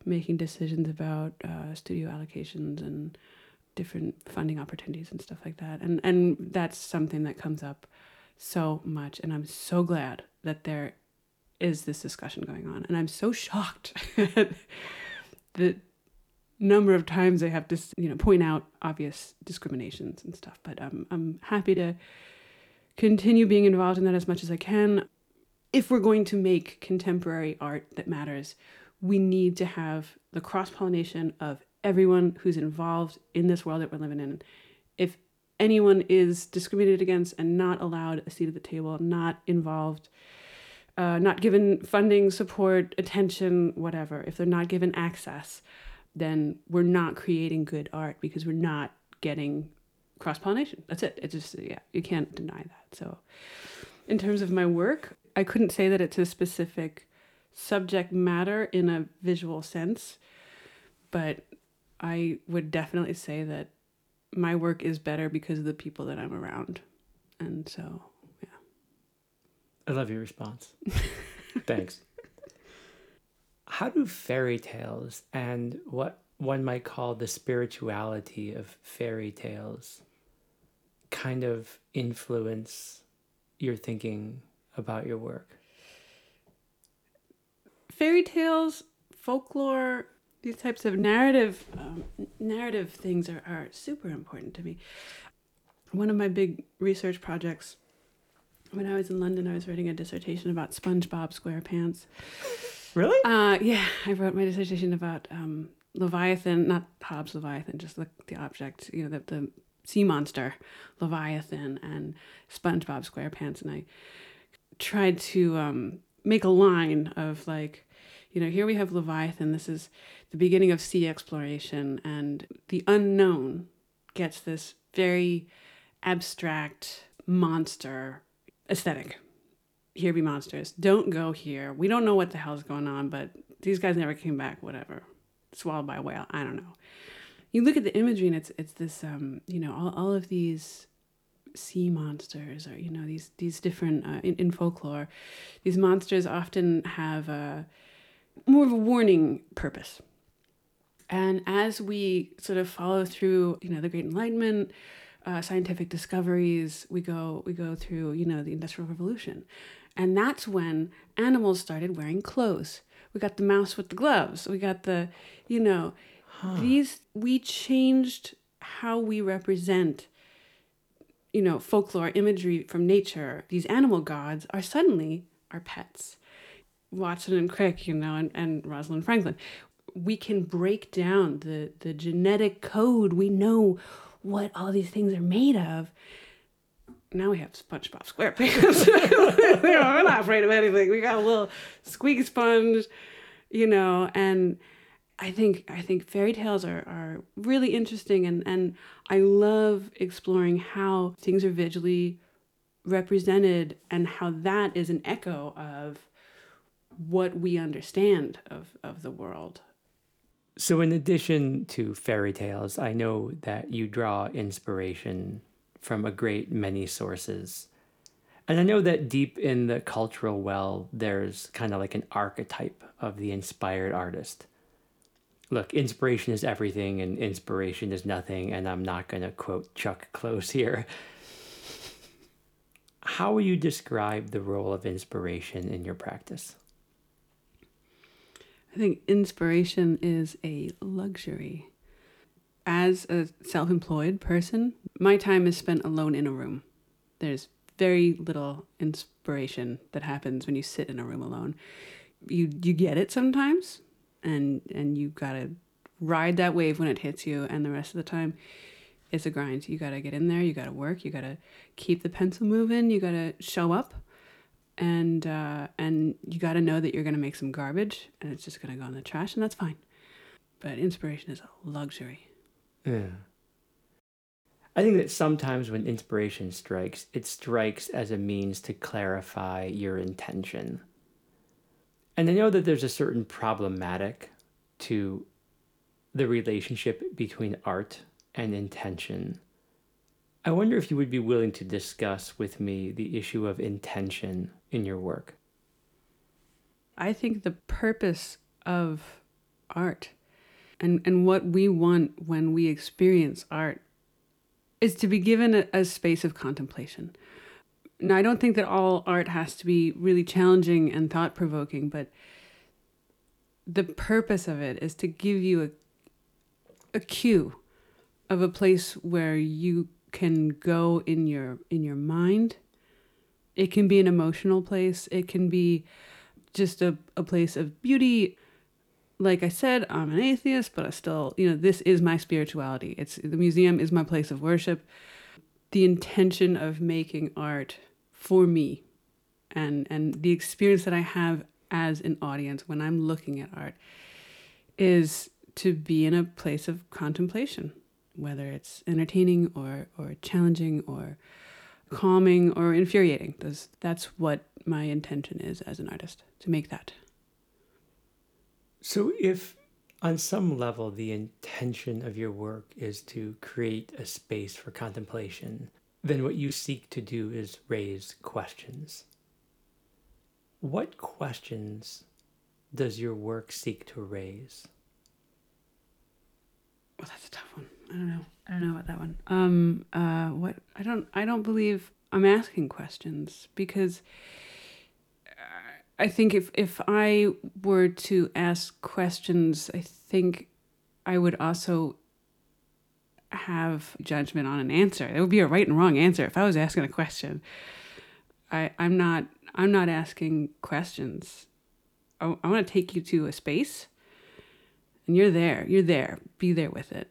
making decisions about uh, studio allocations and different funding opportunities and stuff like that. And and that's something that comes up so much and i'm so glad that there is this discussion going on. And i'm so shocked at the number of times i have to you know point out obvious discriminations and stuff. But um, i'm happy to continue being involved in that as much as i can. If we're going to make contemporary art that matters we need to have the cross-pollination of everyone who's involved in this world that we're living in if anyone is discriminated against and not allowed a seat at the table not involved uh, not given funding, support, attention, whatever, if they're not given access, then we're not creating good art because we're not getting cross pollination. That's it. It just, yeah, you can't deny that. So, in terms of my work, I couldn't say that it's a specific subject matter in a visual sense, but I would definitely say that my work is better because of the people that I'm around. And so, yeah. I love your response. Thanks. How do fairy tales and what one might call the spirituality of fairy tales kind of influence your thinking about your work? Fairy tales, folklore, these types of narrative um, narrative things are, are super important to me. One of my big research projects when I was in London, I was writing a dissertation about SpongeBob SquarePants. Really? Uh, yeah, I wrote my dissertation about um, Leviathan, not Hobbes Leviathan, just the, the object, you know, the, the sea monster, Leviathan, and SpongeBob SquarePants. And I tried to um, make a line of like, you know, here we have Leviathan. This is the beginning of sea exploration, and the unknown gets this very abstract monster aesthetic. Here be monsters. Don't go here. We don't know what the hell's going on, but these guys never came back. Whatever. Swallowed by a whale. I don't know. You look at the imagery, and it's it's this um you know all, all of these sea monsters or you know these these different uh, in, in folklore these monsters often have a more of a warning purpose. And as we sort of follow through you know the great enlightenment uh, scientific discoveries we go we go through you know the industrial revolution. And that's when animals started wearing clothes. We got the mouse with the gloves. We got the you know these we changed how we represent you know folklore imagery from nature. These animal gods are suddenly our pets watson and crick you know and, and rosalind franklin we can break down the the genetic code we know what all these things are made of now we have SpongeBob SquarePants. We're not afraid of anything. We got a little squeaky sponge, you know, and I think I think fairy tales are, are really interesting and, and I love exploring how things are visually represented and how that is an echo of what we understand of, of the world. So, in addition to fairy tales, I know that you draw inspiration from a great many sources. And I know that deep in the cultural well, there's kind of like an archetype of the inspired artist. Look, inspiration is everything and inspiration is nothing. And I'm not going to quote Chuck Close here. How will you describe the role of inspiration in your practice? I think inspiration is a luxury. As a self employed person, my time is spent alone in a room. There's very little inspiration that happens when you sit in a room alone. You you get it sometimes and and you gotta ride that wave when it hits you and the rest of the time it's a grind. You gotta get in there, you gotta work, you gotta keep the pencil moving, you gotta show up and uh, and you got to know that you're going to make some garbage and it's just going to go in the trash and that's fine but inspiration is a luxury Yeah. I think that sometimes when inspiration strikes, it strikes as a means to clarify your intention. And I know that there's a certain problematic to the relationship between art and intention. I wonder if you would be willing to discuss with me the issue of intention in your work. i think the purpose of art and and what we want when we experience art is to be given a, a space of contemplation now i don't think that all art has to be really challenging and thought-provoking but the purpose of it is to give you a, a cue of a place where you can go in your in your mind it can be an emotional place. It can be just a, a place of beauty. Like i said i'm an atheist but i still you know this is my spirituality. It's the museum is my place of worship. The intention of making art for me and and the experience that i have as an audience when i'm looking at art is to be in a place of contemplation whether it's entertaining or or challenging or calming or infuriating those that's what my intention is as an artist to make that So, if On some level, the intention of your work is to create a space for contemplation. Then, what you seek to do is raise questions. What questions does your work seek to raise? Well, that's a tough one. I don't know. I don't know about that one. Um, uh, what I don't, I don't believe I'm asking questions because I think if if I were to ask questions, I think I would also have judgment on an answer. There would be a right and wrong answer if I was asking a question. I I'm not I'm not asking questions. I, I want to take you to a space, and you're there. You're there. Be there with it,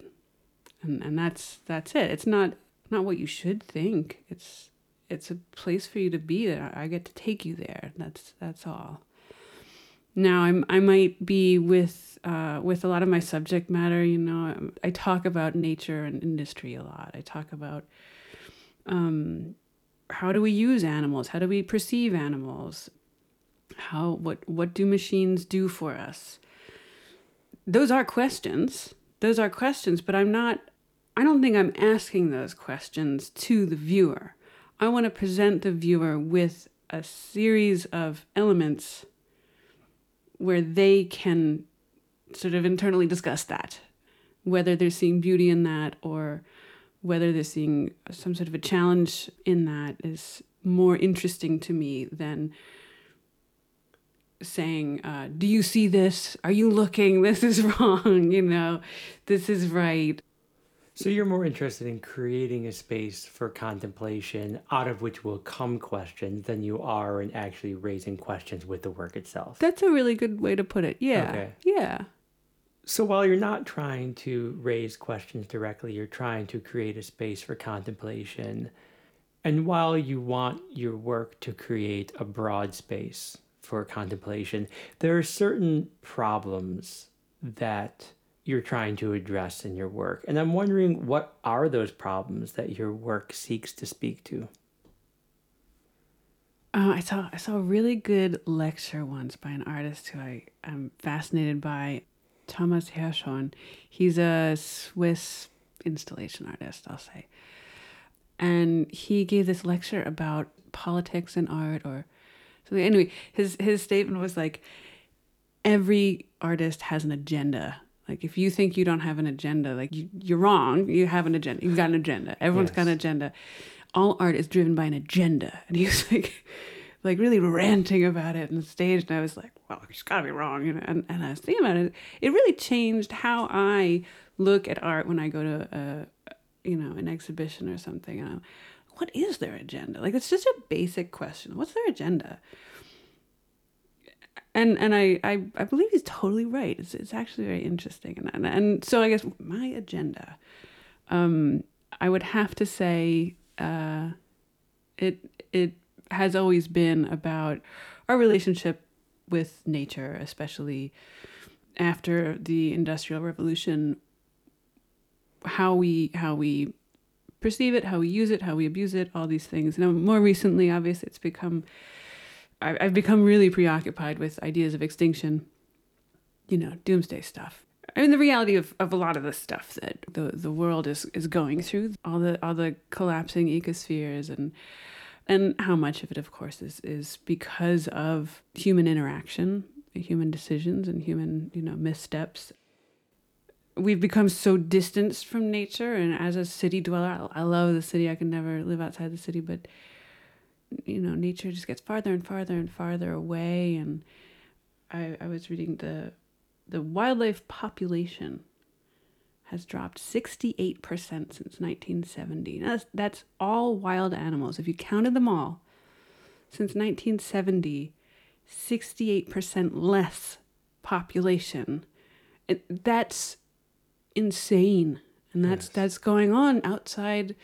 and and that's that's it. It's not not what you should think. It's it's a place for you to be there. I get to take you there. That's that's all. Now I'm I might be with uh, with a lot of my subject matter. You know, I talk about nature and industry a lot. I talk about um, how do we use animals? How do we perceive animals? How what what do machines do for us? Those are questions. Those are questions, but I'm not. I don't think I'm asking those questions to the viewer. I want to present the viewer with a series of elements where they can sort of internally discuss that, whether they're seeing beauty in that or whether they're seeing some sort of a challenge in that is more interesting to me than saying, uh, Do you see this? Are you looking? This is wrong. You know, this is right. So you're more interested in creating a space for contemplation out of which will come questions than you are in actually raising questions with the work itself. That's a really good way to put it. Yeah. Okay. Yeah. So while you're not trying to raise questions directly, you're trying to create a space for contemplation. And while you want your work to create a broad space for contemplation, there are certain problems that you're trying to address in your work. And I'm wondering what are those problems that your work seeks to speak to? Uh, I saw I saw a really good lecture once by an artist who I am fascinated by, Thomas Hirschhorn. He's a Swiss installation artist, I'll say. And he gave this lecture about politics and art or something. Anyway, his his statement was like every artist has an agenda like if you think you don't have an agenda, like you, you're wrong. You have an agenda. You've got an agenda. Everyone's yes. got an agenda. All art is driven by an agenda. And he was like, like really ranting about it on the stage. And I was like, well, he's got to be wrong. You know? and, and I was thinking about it. It really changed how I look at art when I go to a, you know, an exhibition or something. And I'm, what is their agenda? Like it's just a basic question. What's their agenda? And and I, I I believe he's totally right. It's it's actually very interesting, and and, and so I guess my agenda, um, I would have to say, uh, it it has always been about our relationship with nature, especially after the industrial revolution. How we how we perceive it, how we use it, how we abuse it, all these things. Now, more recently, obviously, it's become I've become really preoccupied with ideas of extinction, you know, doomsday stuff. I mean, the reality of, of a lot of the stuff that the, the world is, is going through, all the all the collapsing ecospheres and and how much of it, of course, is is because of human interaction, human decisions, and human you know missteps. We've become so distanced from nature, and as a city dweller, I, I love the city. I can never live outside the city, but you know, nature just gets farther and farther and farther away. And I, I was reading the the wildlife population has dropped 68% since 1970. That's, that's all wild animals. If you counted them all, since 1970, 68% less population. It, that's insane. And that's yes. that's going on outside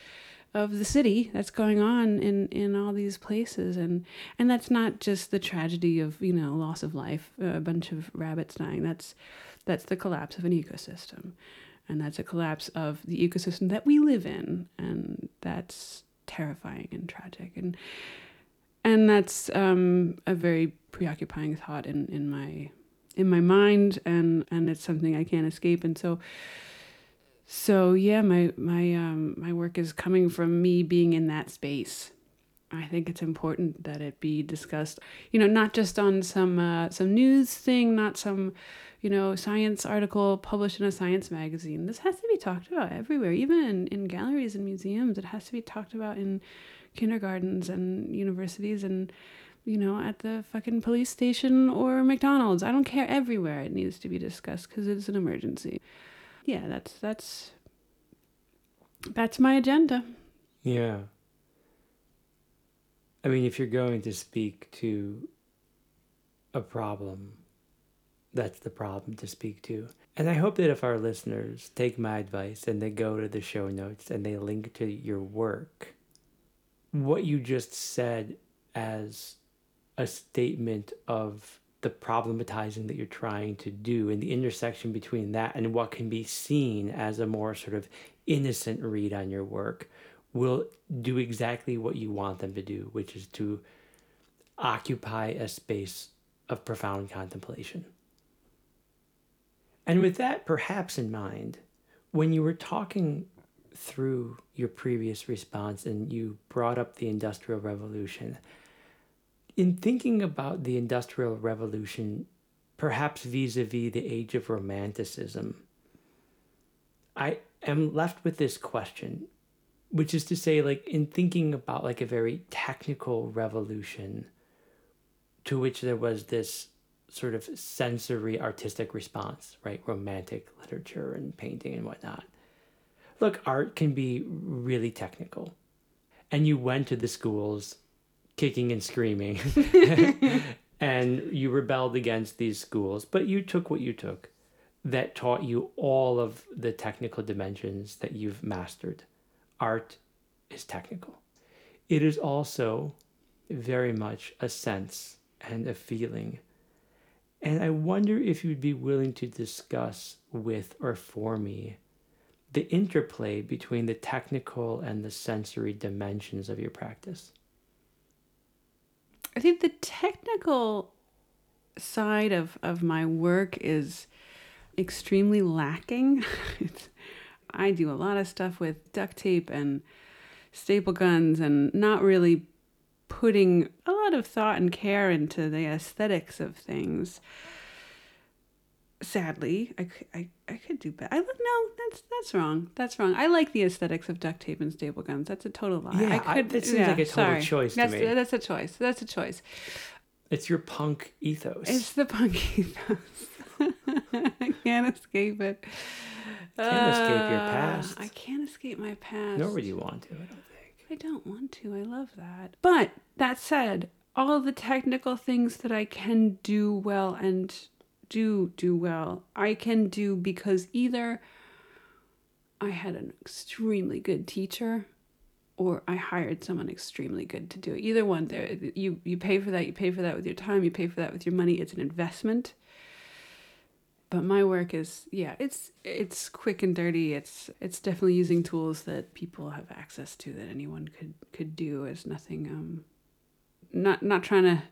of the city that's going on in in all these places. And and that's not just the tragedy of you know loss of life a bunch of rabbits dying. That's that's the collapse of an ecosystem. And that's a collapse of the ecosystem that we live in. And that's terrifying and tragic. And and that's um, a very preoccupying thought in in my in my mind. And and it's something I can't escape. And so so yeah my my um my work is coming from me being in that space I think it's important that it be discussed, you know, not just on some uh, some news thing, not some, you know, science article published in a science magazine. This has to be talked about everywhere, even in, in galleries and museums. It has to be talked about in kindergartens and universities and, you know, at the fucking police station or McDonald's. I don't care. Everywhere it needs to be discussed because it's an emergency. Yeah, that's that's that's my agenda. Yeah. I mean, if you're going to speak to a problem, that's the problem to speak to. And I hope that if our listeners take my advice and they go to the show notes and they link to your work, what you just said as a statement of the problematizing that you're trying to do and the intersection between that and what can be seen as a more sort of innocent read on your work will do exactly what you want them to do, which is to occupy a space of profound contemplation. And with that perhaps in mind, when you were talking through your previous response and you brought up the Industrial Revolution, in thinking about the Industrial Revolution, perhaps vis a vis the age of Romanticism, I am left with this question which is to say like in thinking about like a very technical revolution to which there was this sort of sensory artistic response right? Romantic literature and painting and whatnot. Look art can be really technical. And you went to the schools kicking and screaming and you rebelled against these schools but you took what you took that taught you all of the technical dimensions that you've mastered art is technical. It is also very much a sense and a feeling. And I wonder if you'd be willing to discuss with or for me the interplay between the technical and the sensory dimensions of your practice. I think the technical side of, of my work is extremely lacking. I do a lot of stuff with duct tape and staple guns and not really putting a lot of thought and care into the aesthetics of things. Sadly, I, I, I could do better. I look no, that's that's wrong. That's wrong. I like the aesthetics of duct tape and staple guns. That's a total lie. Yeah, I could. I, that seems yeah, like a total sorry. choice that's, to me. That's a choice. That's a choice. It's your punk ethos. It's the punk ethos. I can't escape it. Can't escape your Uh, past. I can't escape my past. Nor would you want to, I don't think. I don't want to. I love that. But that said, all the technical things that I can do well and do do well, I can do because either I had an extremely good teacher or I hired someone extremely good to do it. Either one there you you pay for that, you pay for that with your time, you pay for that with your money. It's an investment. But my work is yeah, it's it's quick and dirty. It's it's definitely using tools that people have access to that anyone could could do. It's nothing um not not trying to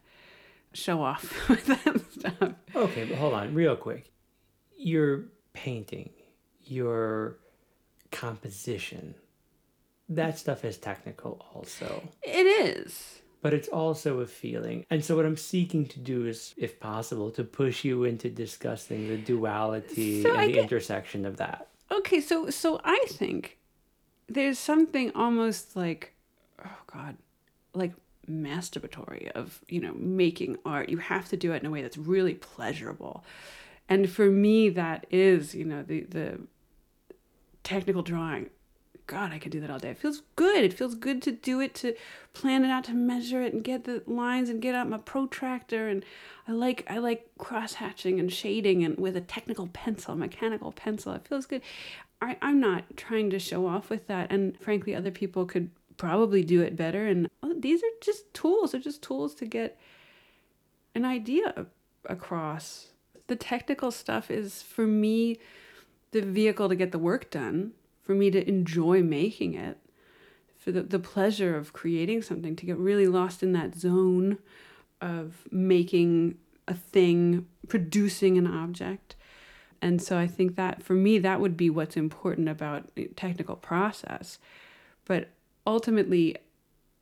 show off with that stuff. Okay, but hold on, real quick. Your painting, your composition, that stuff is technical also. It is. But it's also a feeling. And so, what I'm seeking to do is, if possible, to push you into discussing the duality So and I the get- intersection of that. Okay, so so I think there's something almost like oh god, like masturbatory of, you know, making art. You have to do it in a way that's really pleasurable. And for me that is, you know, the the technical drawing. God, I could do that all day. It feels good. It feels good to do it, to plan it out, to measure it, and get the lines, and get out my protractor. And I like I like cross hatching and shading, and with a technical pencil, mechanical pencil. It feels good. I, I'm not trying to show off with that, and frankly, other people could probably do it better. And oh, these are just tools. They're just tools to get an idea across. The technical stuff is for me the vehicle to get the work done, for me to enjoy making it, for the, the pleasure of creating something, to get really lost in that zone of making a thing, producing an object. And so I think that for me, that would be what's important about eh, technical process. But ultimately,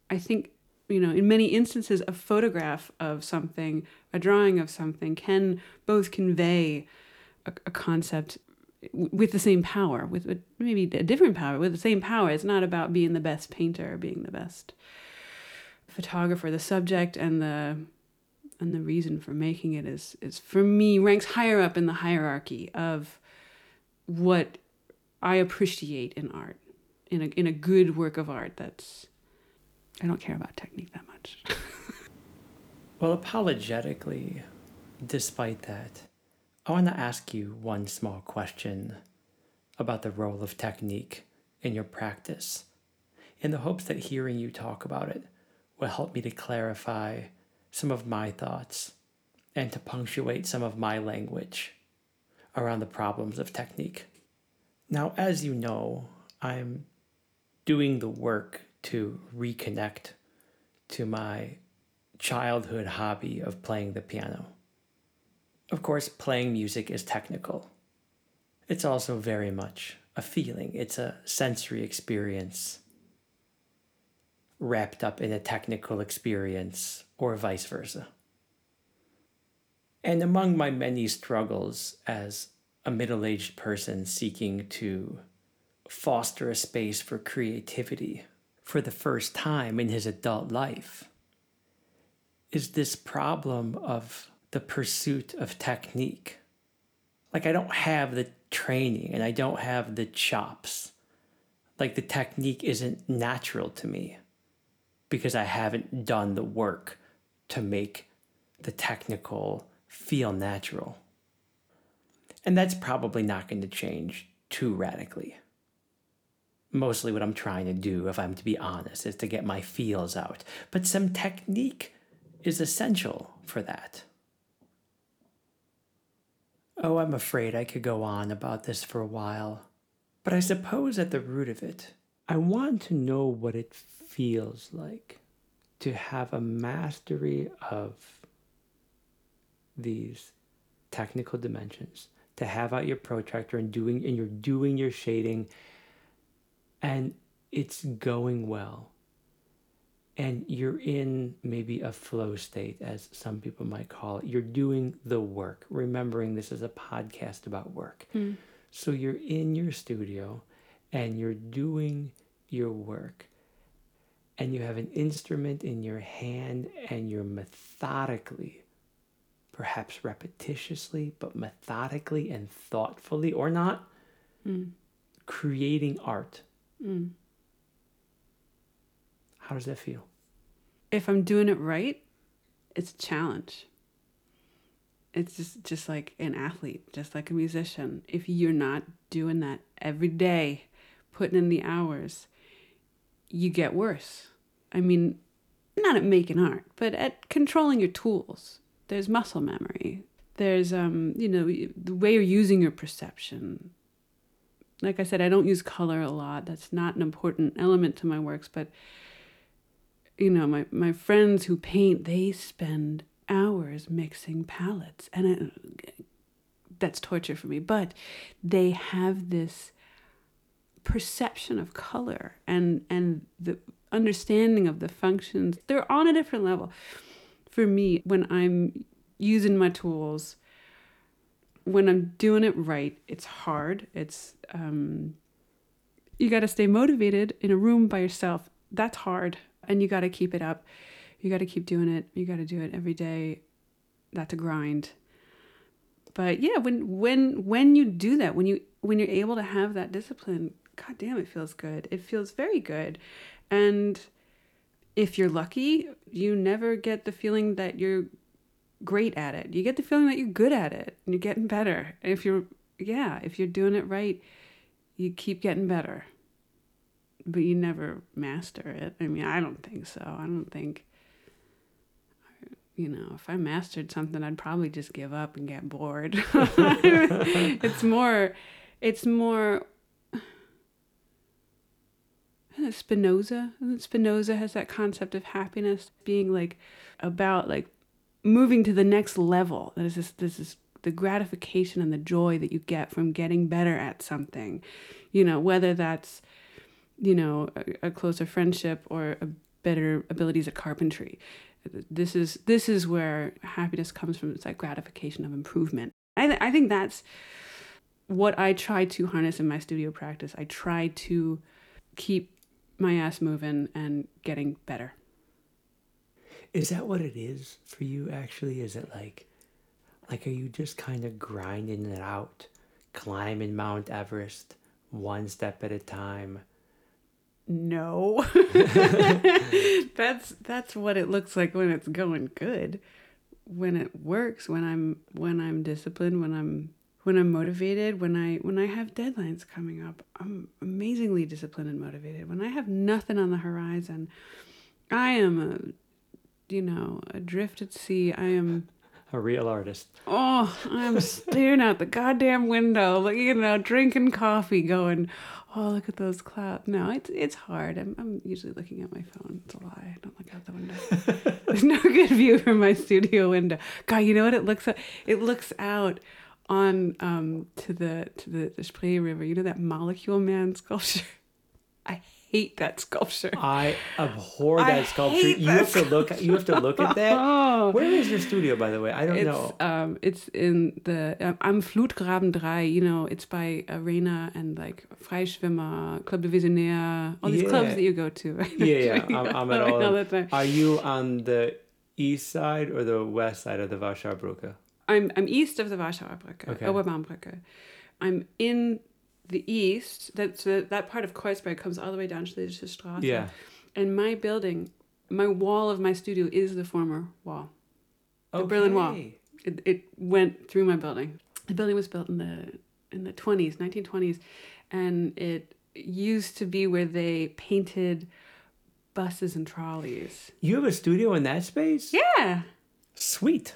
I think, you know, in many instances, a photograph of something, a drawing of something can both convey a, a concept with the same power, with maybe a different power, with the same power. It's not about being the best painter or being the best photographer. The subject and the and the reason for making it is is for me ranks higher up in the hierarchy of what I appreciate in art, in a in a good work of art. That's I don't care about technique that much. well, apologetically, despite that, I want to ask you one small question about the role of technique in your practice, in the hopes that hearing you talk about it will help me to clarify some of my thoughts and to punctuate some of my language around the problems of technique. Now, as you know, I'm doing the work to reconnect to my childhood hobby of playing the piano. Of course, playing music is technical. It's also very much a feeling, it's a sensory experience wrapped up in a technical experience, or vice versa. And among my many struggles as a middle aged person seeking to foster a space for creativity for the first time in his adult life is this problem of the pursuit of technique. Like, I don't have the training and I don't have the chops. Like, the technique isn't natural to me because I haven't done the work to make the technical feel natural. And that's probably not going to change too radically. Mostly, what I'm trying to do, if I'm to be honest, is to get my feels out. But some technique is essential for that. Oh, I'm afraid I could go on about this for a while. But I suppose at the root of it, I want to know what it feels like to have a mastery of these technical dimensions to have out your protractor and doing and you're doing your shading and it's going well and you're in maybe a flow state as some people might call it you're doing the work remembering this is a podcast about work mm. so you're in your studio and you're doing your work and you have an instrument in your hand and you're methodically, perhaps repetitiously, but methodically and thoughtfully, or not, mm. creating art. Mm. How does that feel? If I'm doing it right, it's a challenge. It's just just like an athlete, just like a musician. If you're not doing that every day, putting in the hours, you get worse. I mean, not at making art, but at controlling your tools. There's muscle memory. There's um, you know, the way you're using your perception. Like I said, I don't use color a lot. That's not an important element to my works, but you know, my my friends who paint, they spend hours mixing palettes and it, that's torture for me, but they have this perception of color and and the understanding of the functions they're on a different level for me when i'm using my tools when i'm doing it right it's hard. It's um you got to stay motivated in a room by yourself. That's hard and you got to keep it up. You got to keep doing it. You got to do it every day. That's a grind. But yeah when when when you do that when you when you're able to have that discipline God damn, it feels good. It feels very good. And if you're lucky, you never get the feeling that you're great at it. You get the feeling that you're good at it and you're getting better. If you're, yeah, if you're doing it right, you keep getting better. But you never master it. I mean, I don't think so. I don't think, you know, if I mastered something, I'd probably just give up and get bored. it's more, it's more Spinoza. Spinoza has that concept of happiness being like about like moving to the next level. That is this, this is the gratification and the joy that you get from getting better at something. You know, whether that's, you know, a, a closer friendship or a better abilities at carpentry. This is this is where happiness comes from. It's like gratification of improvement. I, th- I think that's what I try to harness in my studio practice. I try to keep my ass moving and getting better. Is that what it is for you actually? Is it like like are you just kind of grinding it out, climbing Mount Everest one step at a time? No. that's that's what it looks like when it's going good. When it works, when I'm when I'm disciplined, when I'm when I'm motivated, when I when I have deadlines coming up, I'm amazingly disciplined and motivated. When I have nothing on the horizon, I am a you know, adrift at sea. I am a real artist. Oh, I'm staring out the goddamn window, like you know, drinking coffee, going, "Oh, look at those clouds." No, it's it's hard. I'm I'm usually looking at my phone. It's a lie. I don't look out the window. There's no good view from my studio window. God, you know what it looks at? It looks out on um to the to the, the Spree River. You know that Molecule Man sculpture. I hate that sculpture. I abhor that I sculpture. You have to look. You have to look at that. oh. Where is your studio, by the way? I don't it's, know. Um, it's in the um, am Flutgraben 3. You know, it's by Arena and like Freischwimmer, Club der Visionäre, all these yeah. clubs that you go to. yeah, yeah. I'm, I'm at all. all the Are you on the east side or the west side of the Warschauer Brücke? I'm I'm east of the Warschauer Brücke, okay. Oberbaumbrücke. I'm in the east, that so that part of Kreuzberg comes all the way down to the Straße. Yeah. And my building, my wall of my studio is the former wall. The okay. Berlin Wall. It, it went through my building. The building was built in the in the 20s, 1920s, and it used to be where they painted buses and trolleys. You have a studio in that space? Yeah. Sweet.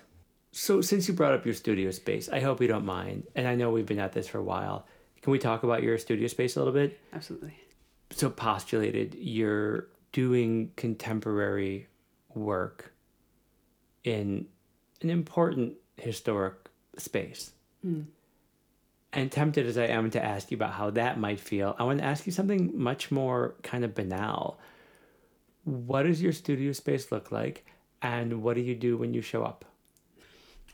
So, since you brought up your studio space, I hope you don't mind, and I know we've been at this for a while. Can we talk about your studio space a little bit? Absolutely. So, postulated, you're doing contemporary work in an important historic space. Mm. And tempted as I am to ask you about how that might feel, I want to ask you something much more kind of banal. What does your studio space look like? And what do you do when you show up?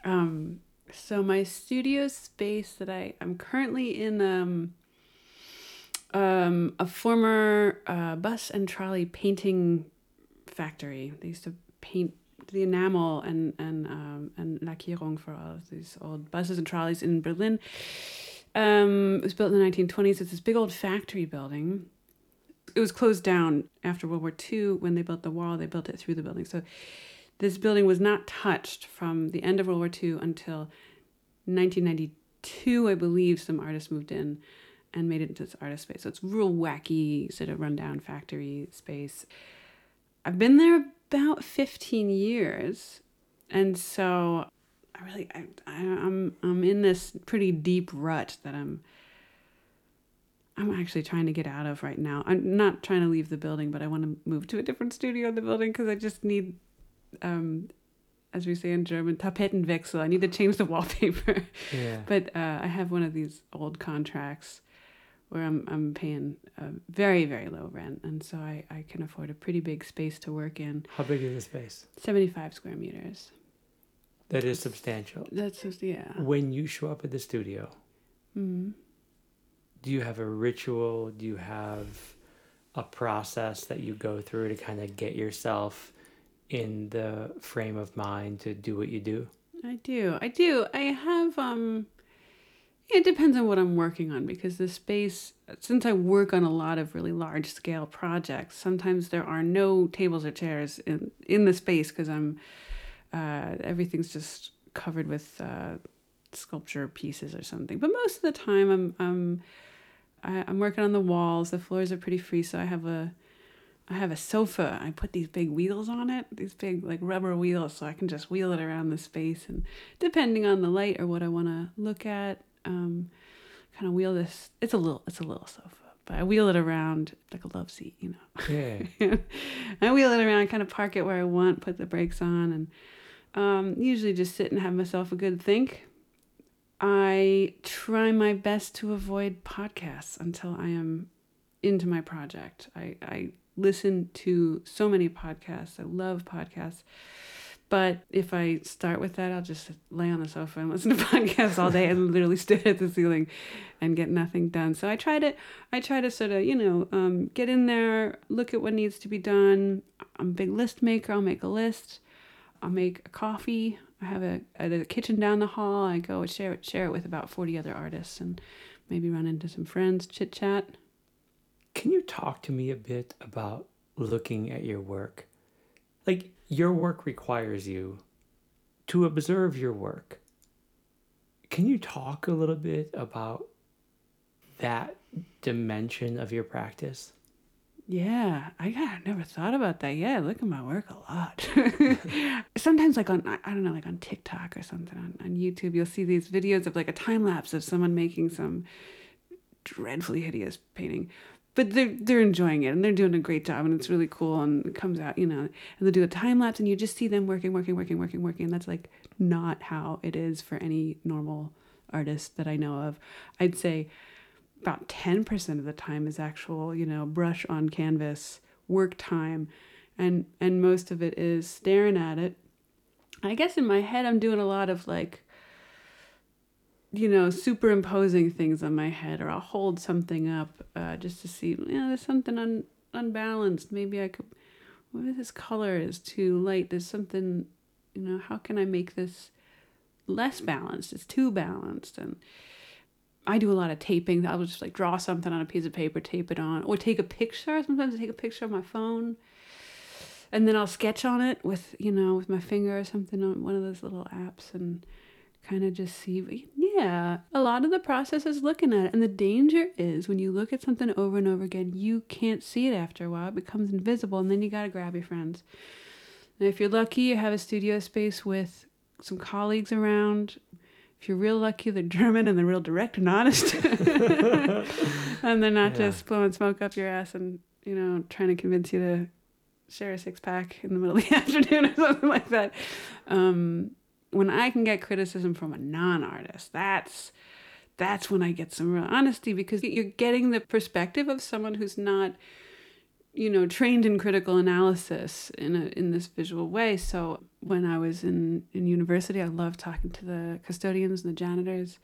Um, so my studio space that I I'm currently in um um a former uh, bus and trolley painting factory. They used to paint the enamel and and um, and Lackierung for all of these old buses and trolleys in Berlin. Um, it was built in the 1920s. It's this big old factory building. It was closed down after World War II when they built the wall. They built it through the building. So this building was not touched from the end of World War II until 1992, I believe. Some artists moved in and made it into this artist space. So it's real wacky, sort of rundown factory space. I've been there about 15 years, and so I really I, I I'm I'm in this pretty deep rut that I'm I'm actually trying to get out of right now. I'm not trying to leave the building, but I want to move to a different studio in the building because I just need um, as we say in German, Tapetenwechsel. I need to change the wallpaper. Yeah. but uh, I have one of these old contracts where I'm I'm paying a very very low rent, and so I I can afford a pretty big space to work in. How big is the space? Seventy five square meters. That is substantial. That's just yeah. When you show up at the studio, mm-hmm. do you have a ritual? Do you have a process that you go through to kind of get yourself in the frame of mind to do what you do? I do. I do. I have um it depends on what I'm working on because the space since I work on a lot of really large scale projects, sometimes there are no tables or chairs in in the space because I'm uh everything's just covered with uh sculpture pieces or something. But most of the time I'm I'm I, I'm working on the walls. The floors are pretty free, so I have a I have a sofa. I put these big wheels on it, these big like rubber wheels, so I can just wheel it around the space. And depending on the light or what I want to look at, um, kind of wheel this. It's a little, it's a little sofa, but I wheel it around like a love seat, you know. Yeah. I wheel it around, kind of park it where I want, put the brakes on, and um, usually just sit and have myself a good think. I try my best to avoid podcasts until I am into my project. I, I listen to so many podcasts. I love podcasts. But if I start with that, I'll just lay on the sofa and listen to podcasts all day and literally stare at the ceiling and get nothing done. So I try to, I try to sort of, you know, um, get in there, look at what needs to be done. I'm a big list maker. I'll make a list. I'll make a coffee. I have a, a kitchen down the hall. I go and share it, share it with about 40 other artists and maybe run into some friends, chit chat. Can you talk to me a bit about looking at your work? Like, your work requires you to observe your work. Can you talk a little bit about that dimension of your practice? Yeah, I got never thought about that. Yeah, I look at my work a lot. Sometimes, like on I don't know, like on TikTok or something on, on YouTube, you'll see these videos of like a time lapse of someone making some dreadfully hideous painting, but they're they're enjoying it and they're doing a great job and it's really cool and it comes out, you know, and they do a time lapse and you just see them working, working, working, working, working. And that's like not how it is for any normal artist that I know of. I'd say about 10% of the time is actual, you know, brush on canvas, work time, and and most of it is staring at it. I guess in my head I'm doing a lot of like you know, superimposing things on my head or I'll hold something up uh, just to see, you know, there's something un- unbalanced. Maybe I could, if this color is too light? There's something, you know, how can I make this less balanced? It's too balanced. And I do a lot of taping. I'll just like draw something on a piece of paper, tape it on, or take a picture. Sometimes I take a picture of my phone, and then I'll sketch on it with you know with my finger or something on one of those little apps, and kind of just see. Yeah, a lot of the process is looking at it, and the danger is when you look at something over and over again, you can't see it after a while. It becomes invisible, and then you gotta grab your friends. And if you're lucky, you have a studio space with some colleagues around if you're real lucky, they're German and they're real direct and honest. and they're not yeah. just blowing smoke up your ass and, you know, trying to convince you to share a six pack in the middle of the afternoon or something like that. Um, when I can get criticism from a non artist, that's that's when I get some real honesty because you're getting the perspective of someone who's not you know, trained in critical analysis in a, in this visual way. So when I was in, in university, I loved talking to the custodians and the janitors.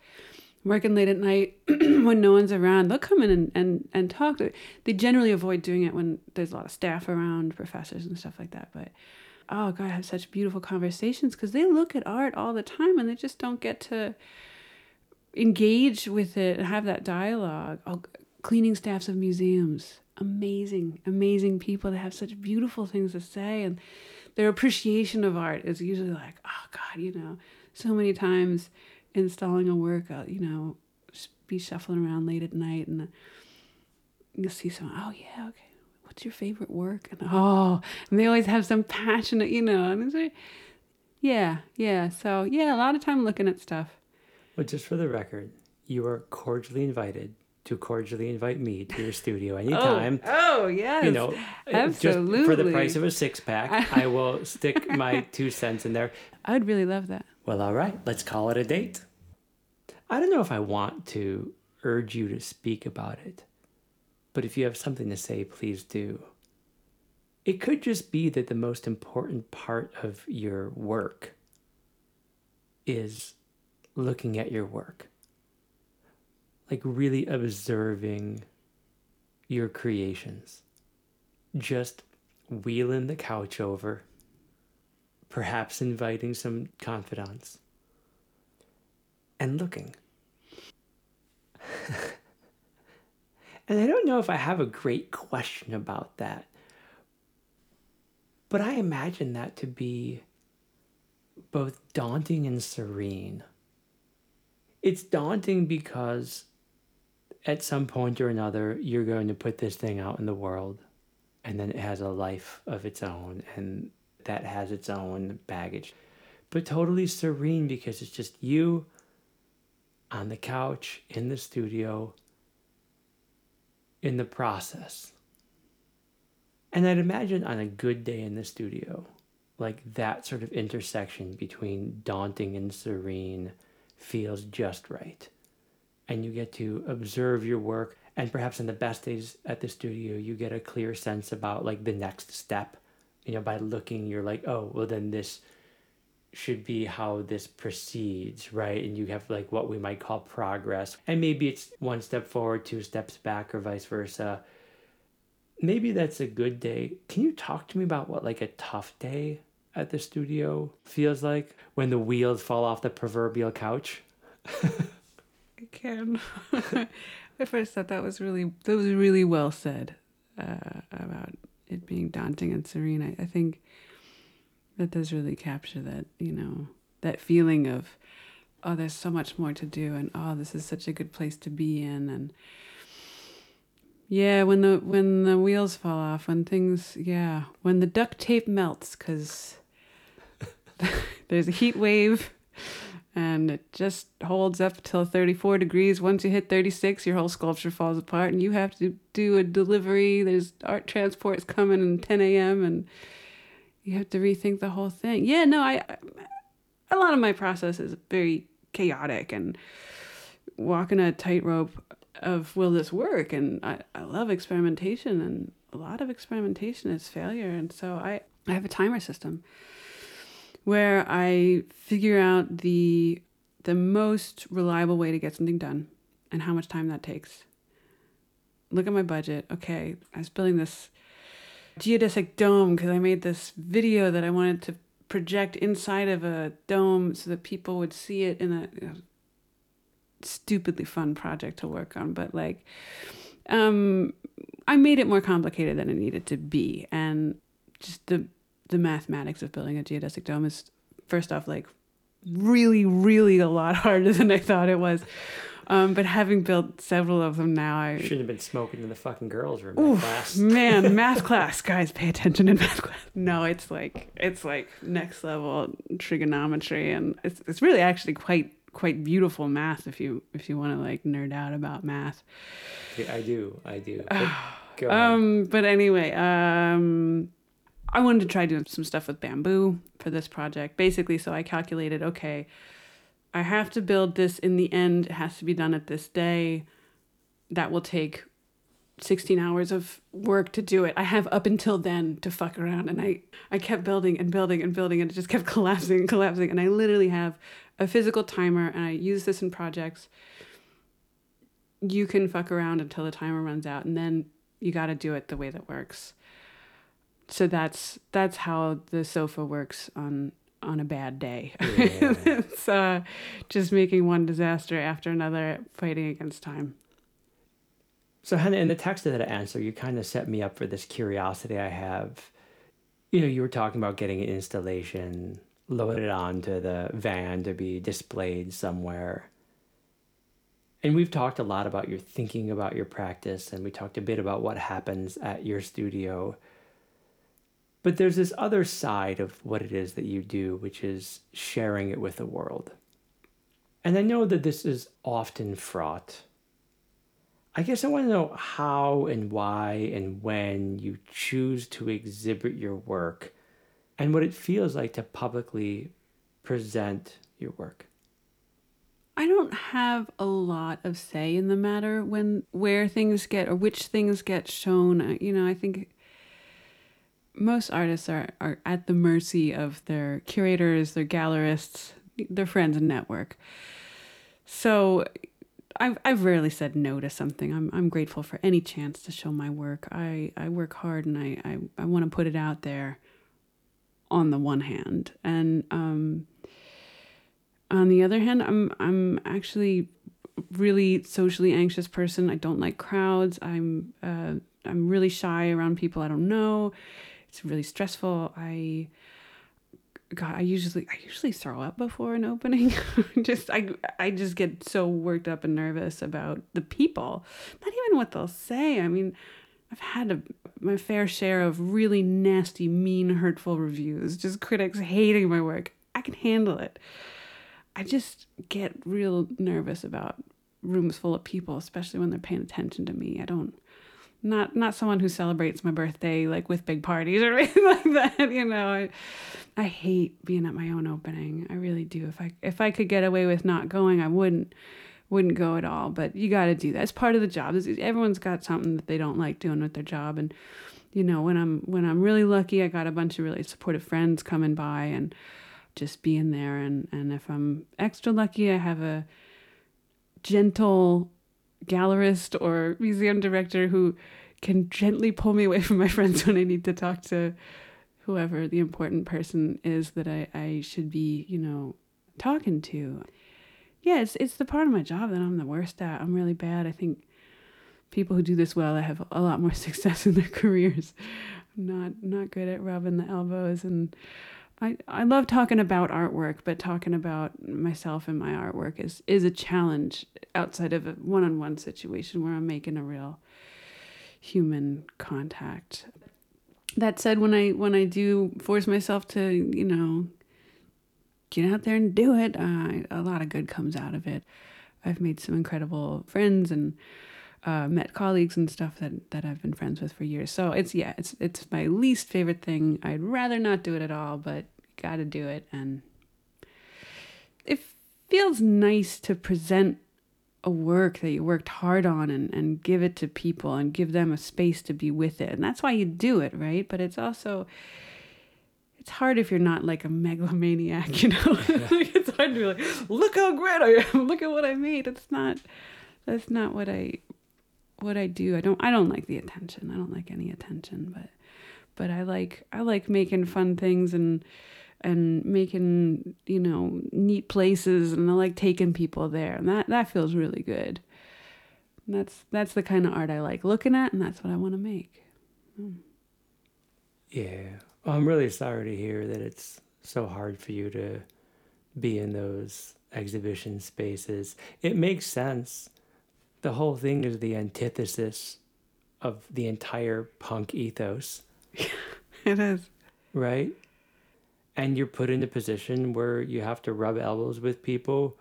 Working late at night when no one's around, they'll come in and, and, and talk. To. They generally avoid doing it when there's a lot of staff around, professors and stuff like that. But oh God, I have such beautiful conversations because they look at art all the time and they just don't get to engage with it and have that dialogue. Oh, cleaning staffs of museums, amazing, amazing people that have such beautiful things to say. And their appreciation of art is usually like, oh God, you know, so many times installing a work, uh, you know, be shuffling around late at night and you'll see someone, oh yeah, okay, what's your favorite work? And oh, and they always have some passionate, you know, and it's like, yeah, yeah. So yeah, a lot of time looking at stuff. But just for the record, you are cordially invited to cordially invite me to your studio oh, anytime. Oh, oh yes. You know, absolutely. Just for the price of a six pack, I will stick my two cents in there. I would really love that. Well, all right, let's call it a date. I don't know if I want to urge you to speak about it, but if you have something to say, please do. It could just be that the most important part of your work is looking at your work like really observing your creations. Just wheeling the couch over, perhaps inviting some confidants, and looking. and I don't know if I have a great question about that, but I imagine that to be both daunting and serene. It's daunting because at some point or another, you're going to put this thing out in the world, and then it has a life of its own, and that has its own baggage. But totally serene because it's just you on the couch, in the studio, in the process. And I'd imagine on a good day in the studio, like that sort of intersection between daunting and serene feels just right. And you get to observe your work. And perhaps in the best days at the studio, you get a clear sense about like the next step. You know, by looking, you're like, oh, well, then this should be how this proceeds, right? And you have like what we might call progress. And maybe it's one step forward, two steps back, or vice versa. Maybe that's a good day. Can you talk to me about what like a tough day at the studio feels like when the wheels fall off the proverbial couch? I can. I first thought that was really that was really well said uh, about it being daunting and serene. I, I think that does really capture that you know that feeling of oh there's so much more to do and oh this is such a good place to be in and yeah when the when the wheels fall off when things yeah when the duct tape melts because there's a heat wave and it just holds up till 34 degrees. Once you hit 36 your whole sculpture falls apart and you have to do a delivery. There's art transports coming at 10 a.m and you have to rethink the whole thing. Yeah, no, I, a lot of my process is very chaotic and walking a tightrope of will this work? And I, I love experimentation and a lot of experimentation is failure. And so I, I have a timer system where I figure out the the most reliable way to get something done and how much time that takes. Look at my budget. Okay, I was building this geodesic dome because I made this video that I wanted to project inside of a dome so that people would see it in a you know, stupidly fun project to work on. But like, um, I made it more complicated than it needed to be, and just the the mathematics of building a geodesic dome is first off like really, really a lot harder than I thought it was. Um, but having built several of them now, I should have been smoking in the fucking girls' room Oof, class. man, math class, guys, pay attention in math class. No, it's like it's like next level trigonometry, and it's it's really actually quite quite beautiful math if you if you want to like nerd out about math. Yeah, I do, I do. But um, but anyway, um. I wanted to try doing some stuff with bamboo for this project. Basically, so I calculated, okay, I have to build this in the end. It has to be done at this day. That will take 16 hours of work to do it. I have up until then to fuck around and I I kept building and building and building and it just kept collapsing and collapsing and I literally have a physical timer and I use this in projects. You can fuck around until the timer runs out and then you got to do it the way that works. So that's that's how the sofa works on on a bad day. Yeah. it's uh, just making one disaster after another, fighting against time. So, Hannah, in the text of that answer, you kind of set me up for this curiosity I have. You know, you were talking about getting an installation loaded onto the van to be displayed somewhere. And we've talked a lot about your thinking about your practice, and we talked a bit about what happens at your studio. But there's this other side of what it is that you do, which is sharing it with the world. And I know that this is often fraught. I guess I want to know how and why and when you choose to exhibit your work and what it feels like to publicly present your work. I don't have a lot of say in the matter when where things get or which things get shown. You know, I think most artists are, are at the mercy of their curators, their gallerists, their friends and network. So I've, I've rarely said no to something. I'm, I'm grateful for any chance to show my work. I, I work hard and I, I, I want to put it out there on the one hand. And um, on the other hand, I'm, I'm actually really socially anxious person. I don't like crowds. I'm, uh, I'm really shy around people I don't know it's really stressful. I God, I usually I usually throw up before an opening. just I I just get so worked up and nervous about the people. Not even what they'll say. I mean, I've had a, my fair share of really nasty, mean, hurtful reviews. Just critics hating my work. I can handle it. I just get real nervous about rooms full of people, especially when they're paying attention to me. I don't not not someone who celebrates my birthday like with big parties or anything like that you know? I, I hate being at my own opening. I really do. If i if i could get away with not going i wouldn't wouldn't go at all. But you got to do that. It's part of the job. Everyone's got something that they don't like doing with their job. And you know when i'm when i'm really lucky i got a bunch of really supportive friends coming by and just being there. And and if i'm extra lucky i have a gentle gallerist or museum director who can gently pull me away from my friends when I need to talk to whoever the important person is that I, I should be, you know, talking to. Yeah, it's it's the part of my job that I'm the worst at. I'm really bad. I think people who do this well have a lot more success in their careers. I'm not not good at rubbing the elbows and I, I love talking about artwork, but talking about myself and my artwork is, is a challenge outside of a one on one situation where I'm making a real human contact. That said, when I when I do force myself to, you know, get out there and do it, uh, a lot of good comes out of it. I've made some incredible friends and uh, met colleagues and stuff that, that I've been friends with for years. So it's yeah, it's it's my least favorite thing. I'd rather not do it at all, but got to do it. And it feels nice to present a work that you worked hard on and, and give it to people and give them a space to be with it. And that's why you do it, right? But it's also it's hard if you're not like a megalomaniac, you know. it's hard to be like, look how great I am, look at what I made. It's not that's not what I what I do. I don't I don't like the attention. I don't like any attention, but but I like I like making fun things and and making you know neat places and I like taking people there and that that feels really good. And that's that's the kind of art I like looking at and that's what I want to make. Mm. Yeah. Well, I'm really sorry to hear that it's so hard for you to be in those exhibition spaces. It makes sense. The whole thing is the antithesis of the entire punk ethos. it is. Right? And you're put in a position where you have to rub elbows with people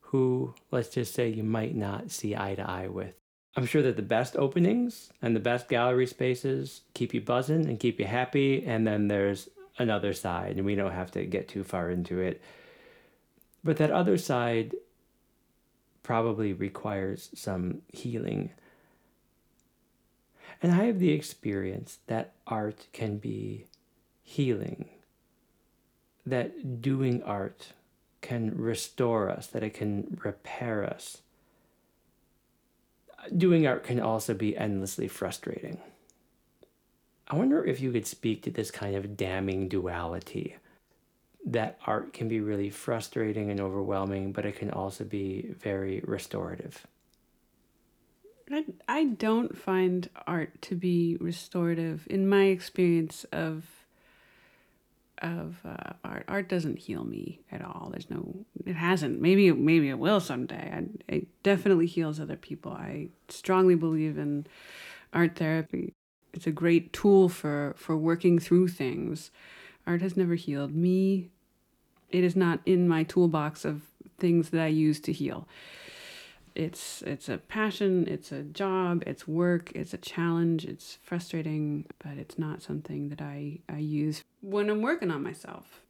who, let's just say, you might not see eye to eye with. I'm sure that the best openings and the best gallery spaces keep you buzzing and keep you happy. And then there's another side, and we don't have to get too far into it. But that other side probably requires some healing. And I have the experience that art can be healing that doing art can restore us, that it can repair us. Doing art can also be endlessly frustrating. I wonder if you could speak to this kind of damning duality that art can be really frustrating and overwhelming, but it can also be very restorative. I, I don't find art to be restorative in my experience of of uh, art. Art doesn't heal me at all. There's no, it hasn't. Maybe, maybe it will someday. I, it definitely heals other people. I strongly believe in art therapy. It's a great tool for for working through things. Art has never healed me. It is not in my toolbox of things that I use to heal it's it's a passion it's a job it's work it's a challenge it's frustrating but it's not something that i i use when i'm working on myself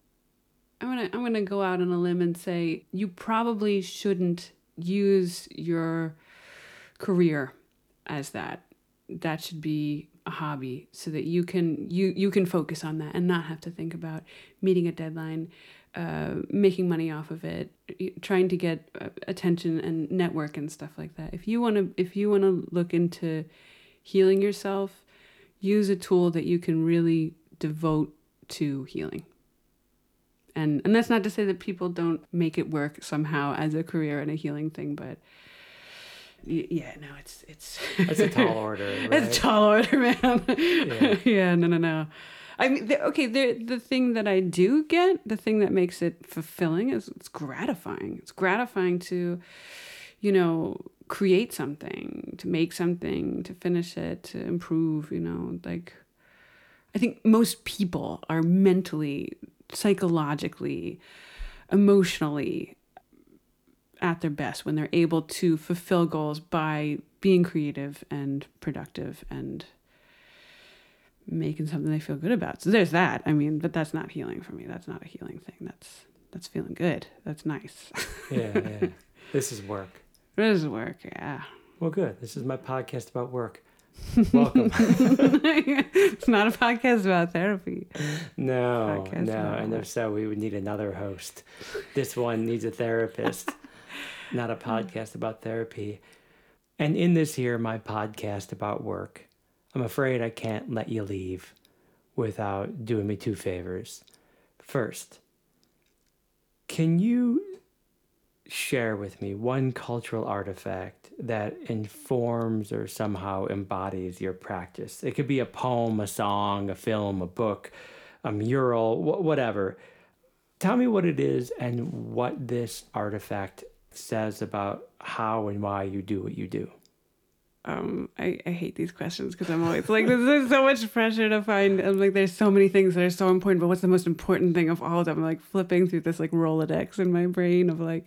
i'm gonna i'm gonna go out on a limb and say you probably shouldn't use your career as that that should be a hobby so that you can you you can focus on that and not have to think about meeting a deadline uh, making money off of it, trying to get uh, attention and network and stuff like that. If you want to, if you want to look into healing yourself, use a tool that you can really devote to healing. And and that's not to say that people don't make it work somehow as a career and a healing thing, but yeah, no, it's it's it's a tall order. Right? It's a tall order, man. Yeah. yeah, no, no, no. I mean, the, okay, the the thing that I do get, the thing that makes it fulfilling is it's gratifying. It's gratifying to, you know, create something, to make something, to finish it, to improve. You know, like I think most people are mentally, psychologically, emotionally at their best when they're able to fulfill goals by being creative and productive and making something they feel good about. So there's that. I mean, but that's not healing for me. That's not a healing thing. That's that's feeling good. That's nice. Yeah, yeah. this is work. this is work, yeah. Well, good. This is my podcast about work. Welcome. it's not a podcast about therapy. No, no. about And if so, we would need another host. This one needs a therapist, not a mm. podcast about therapy. And in this here, my podcast about work, I'm afraid I can't let you leave without doing me two favors. First, can you share with me one cultural artifact that informs or somehow embodies your practice? It could be a poem, a song, a film, a book, a mural, wh- whatever. Tell me what it is and what this artifact says about how and why you do what you do. Um I, I hate these questions because I'm always like there's, there's so much pressure to find I'm like there's so many things that are so important but what's the most important thing of all of them I'm like flipping through this like Rolodex in my brain of like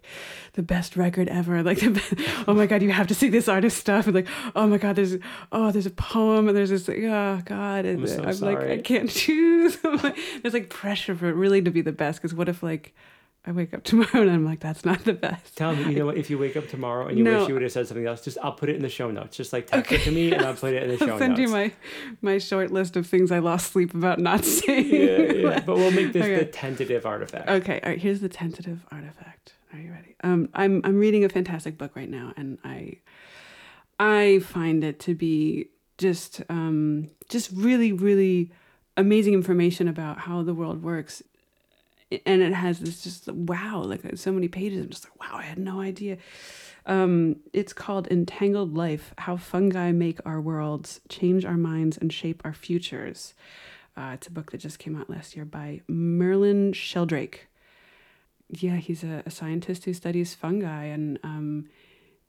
the best record ever like the be- oh my god you have to see this artist stuff and like oh my god there's oh there's a poem and there's this like, oh god and I'm so like sorry. I can't choose I'm like, there's like pressure for it really to be the best because what if like I wake up tomorrow and I'm like that's not the best Tell me, you know what? If you wake up tomorrow and you No. wish you would have said something else, just I'll put it in the show notes. Just like text it to me and I'll put it in the show I'll send notes. you my my short list of things I lost sleep about not saying. yeah, yeah. But we'll make this Okay. the tentative artifact. Okay, all right. Here's the tentative artifact. Are you ready? Um, I'm I'm reading a fantastic book right now, and I I find it to be just um just really really amazing information about how the world works. And it has this just wow, like so many pages. I'm just like, wow, I had no idea. Um, it's called Entangled Life How Fungi Make Our Worlds, Change Our Minds, and Shape Our Futures. Uh, it's a book that just came out last year by Merlin Sheldrake. Yeah, he's a, a scientist who studies fungi and um,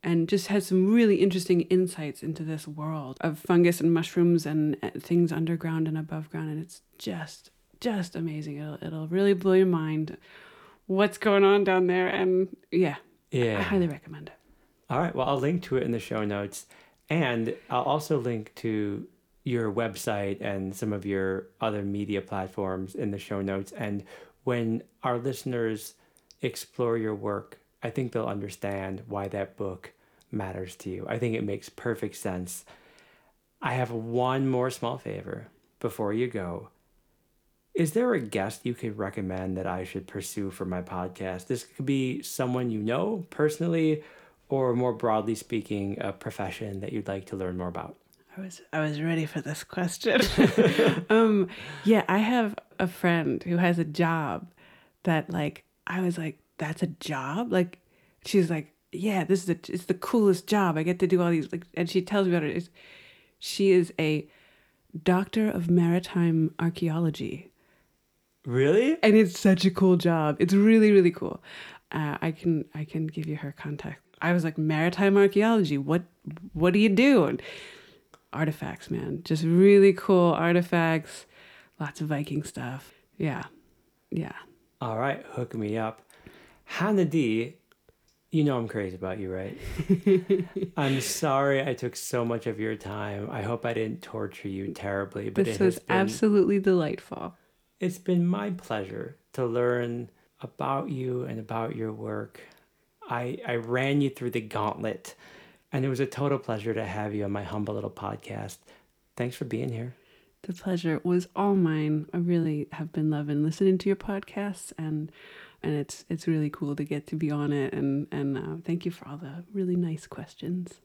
and just has some really interesting insights into this world of fungus and mushrooms and uh, things underground and above ground. And it's just just amazing. It'll it'll really blow your mind what's going on down there. And yeah, yeah, I highly recommend it. All right. Well, I'll link to it in the show notes. And I'll also link to your website and some of your other media platforms in the show notes. And when our listeners explore your work, I think they'll understand why that book matters to you. I think it makes perfect sense. I have one more small favor before you go. Is there a guest you could recommend that I should pursue for my podcast? This could be someone you know personally, or more broadly speaking, a profession that you'd like to learn more about. I was I was ready for this question. um, yeah, I have a friend who has a job that like I was like, that's a job. Like, she's like, yeah, this is a, it's the coolest job. I get to do all these like, and she tells me about it. It's, she is a doctor of maritime archaeology, Really? and it's such a cool job. It's really really cool. Uh, I can I can give you her contact. I was like maritime archaeology. What what do you do? And artifacts, man, just really cool artifacts. Lots of Viking stuff. Yeah, yeah. All right, hook me up. Hannah D, you know I'm crazy about you, right? I'm sorry I took so much of your time. I hope I didn't torture you terribly, but This it has was been, absolutely delightful. It's been my pleasure to learn about you and about your work. I I ran you through the gauntlet, and it was a total pleasure to have you on my humble little podcast. Thanks for being here. The pleasure was all mine. I really have been loving listening to your podcasts, and and it's it's really cool to get to be on it. And and uh, thank you for all the really nice questions.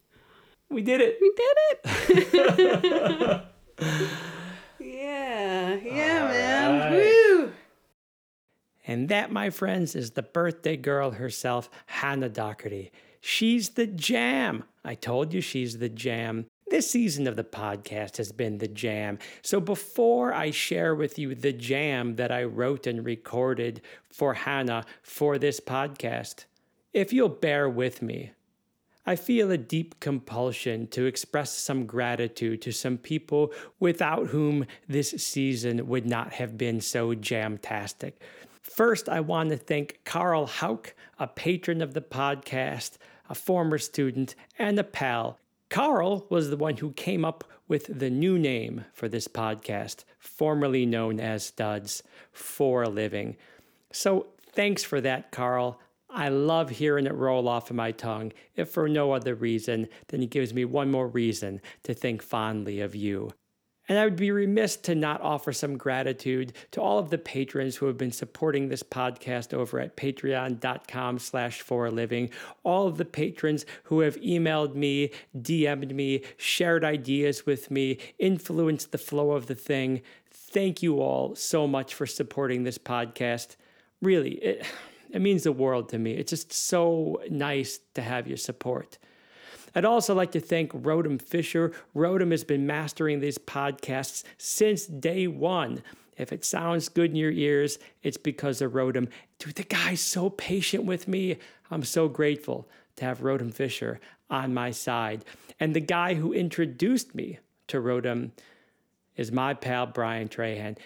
We did it. We did it. yeah, yeah, man. right. Woo! And that, my friends, is the birthday girl herself, Hannah Doherty. She's the jam. I told you she's the jam. This season of the podcast has been the jam. So before I share with you the jam that I wrote and recorded for Hannah for this podcast, if you'll bear with me, I feel a deep compulsion to express some gratitude to some people without whom this season would not have been so jamtastic. First, I want to thank Carl Hauk, a patron of the podcast, a former student, and a pal. Carl was the one who came up with the new name for this podcast, formerly known as Duds, for a living. So thanks for that, Carl. I love hearing it roll off of my tongue, if for no other reason than it gives me one more reason to think fondly of you. And I would be remiss to not offer some gratitude to all of the patrons who have been supporting this podcast over at patreon.com slash for a living. All of the patrons who have emailed me, DM'd me, shared ideas with me, influenced the flow of the thing. Thank you all so much for supporting this podcast. Really, it, it means the world to me. It's just so nice to have your support. I'd also like to thank Rodem Fisher. Rodem has been mastering these podcasts since day one. If it sounds good in your ears, it's because of Rodem. Dude, the guy's so patient with me. I'm so grateful to have Rodem Fisher on my side. And the guy who introduced me to Rodem is my pal Brian Trahan.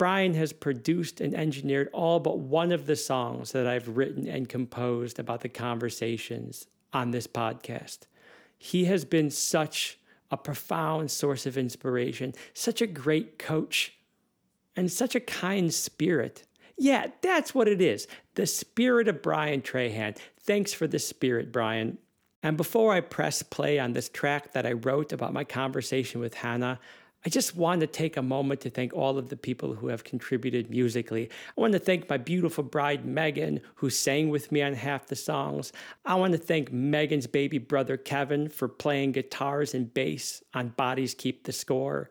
Brian has produced and engineered all but one of the songs that I've written and composed about the conversations on this podcast. He has been such a profound source of inspiration, such a great coach, and such a kind spirit. Yeah, that's what it is the spirit of Brian Trahan. Thanks for the spirit, Brian. And before I press play on this track that I wrote about my conversation with Hannah, I just want to take a moment to thank all of the people who have contributed musically. I want to thank my beautiful bride, Megan, who sang with me on half the songs. I want to thank Megan's baby brother, Kevin, for playing guitars and bass on Bodies Keep the Score.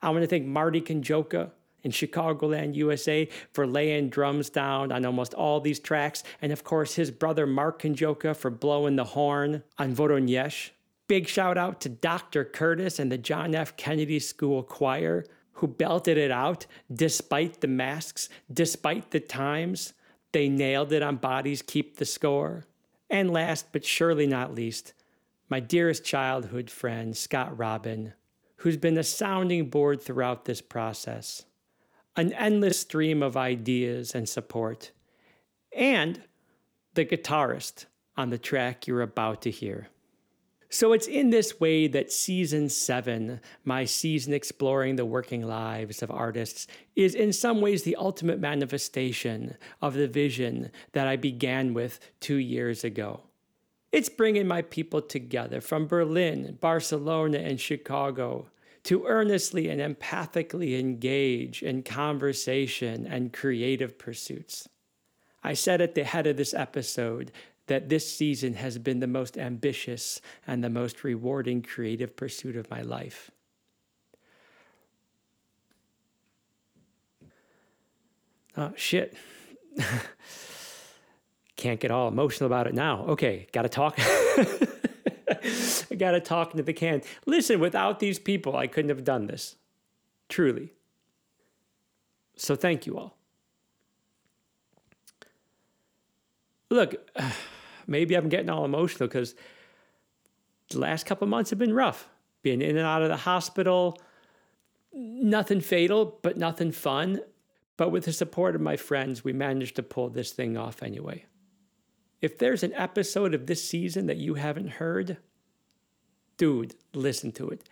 I want to thank Marty Kanjoka in Chicagoland, USA, for laying drums down on almost all these tracks. And of course, his brother, Mark Kanjoka, for blowing the horn on Voronezh. Big shout out to Dr. Curtis and the John F. Kennedy School Choir, who belted it out despite the masks, despite the times. They nailed it on Bodies Keep the Score. And last but surely not least, my dearest childhood friend, Scott Robin, who's been a sounding board throughout this process, an endless stream of ideas and support, and the guitarist on the track you're about to hear. So it's in this way that season seven, my season exploring the working lives of artists, is in some ways the ultimate manifestation of the vision that I began with two years ago. It's bringing my people together from Berlin, Barcelona, and Chicago to earnestly and empathically engage in conversation and creative pursuits. I said at the head of this episode that this season has been the most ambitious and the most rewarding creative pursuit of my life. Oh, shit. Can't get all emotional about it now. Okay, gotta talk. I gotta talk into the can. Listen, without these people, I couldn't have done this. Truly. So thank you all. Look, maybe I'm getting all emotional because the last couple months have been rough. Being in and out of the hospital, nothing fatal, but nothing fun. But with the support of my friends, we managed to pull this thing off anyway. If there's an episode of this season that you haven't heard, dude, listen to it.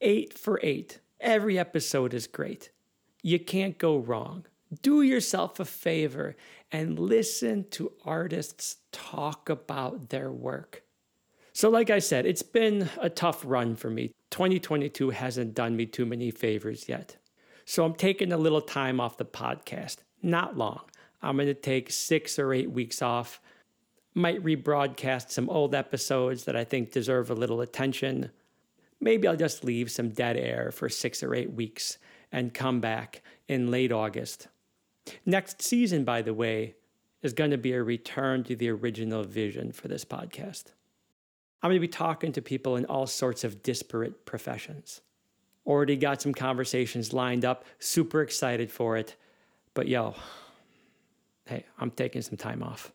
Eight for eight. Every episode is great. You can't go wrong. Do yourself a favor and listen to artists talk about their work. So, like I said, it's been a tough run for me. 2022 hasn't done me too many favors yet. So, I'm taking a little time off the podcast. Not long. I'm going to take six or eight weeks off. Might rebroadcast some old episodes that I think deserve a little attention. Maybe I'll just leave some dead air for six or eight weeks and come back in late August. Next season, by the way, is going to be a return to the original vision for this podcast. I'm going to be talking to people in all sorts of disparate professions. Already got some conversations lined up, super excited for it. But yo, hey, I'm taking some time off.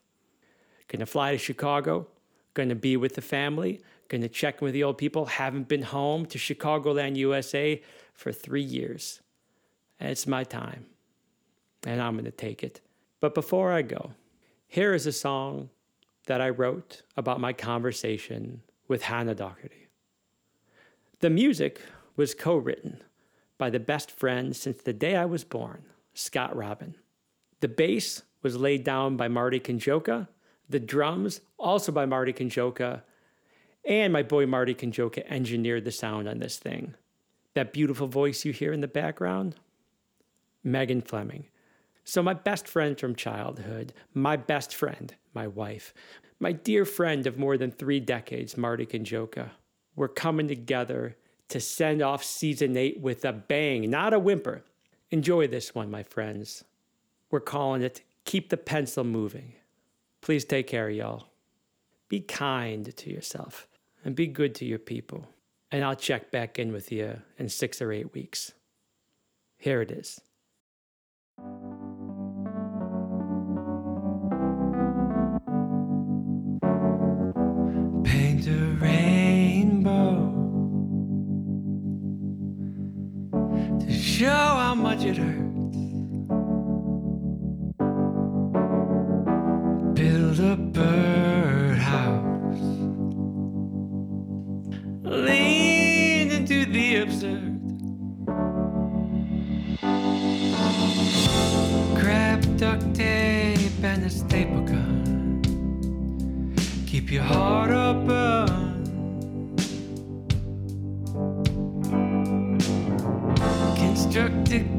Gonna fly to Chicago, gonna be with the family, gonna check in with the old people. Haven't been home to Chicagoland, USA for three years. And it's my time and I'm going to take it. But before I go, here is a song that I wrote about my conversation with Hannah Doherty. The music was co written by the best friend since the day I was born, Scott Robin. The bass was laid down by Marty Kanjoka, the drums also by Marty Kanjoka, and my boy Marty Kanjoka engineered the sound on this thing. That beautiful voice you hear in the background, Megan Fleming. So, my best friend from childhood, my best friend, my wife, my dear friend of more than three decades, Marty Kanjoka, we're coming together to send off season eight with a bang, not a whimper. Enjoy this one, my friends. We're calling it Keep the Pencil Moving. Please take care, y'all. Be kind to yourself and be good to your people. And I'll check back in with you in six or eight weeks. Here it is. Show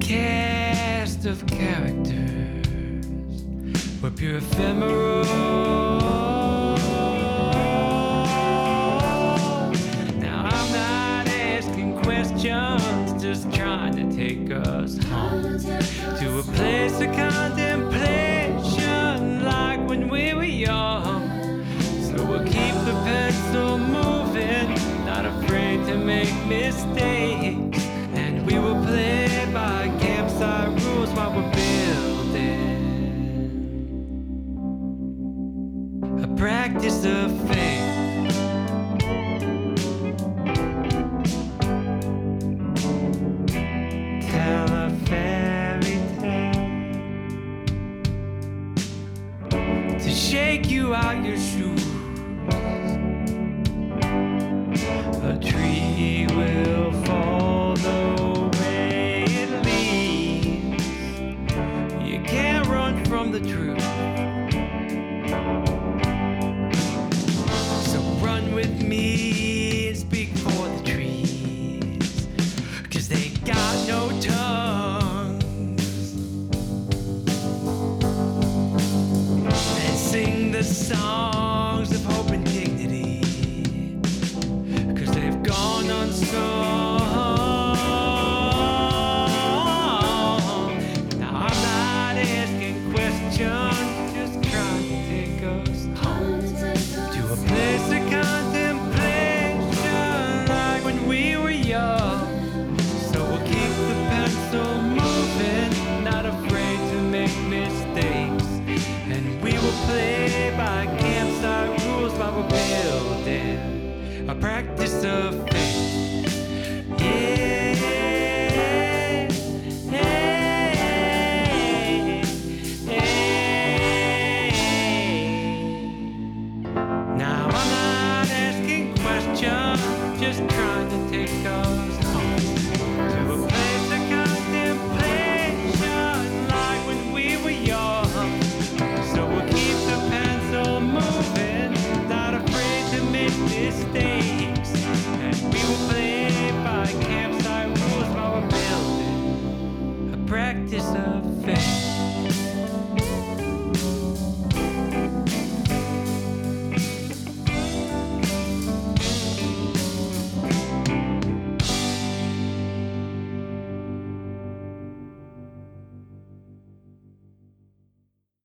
cast of characters. Whip your ephemeral.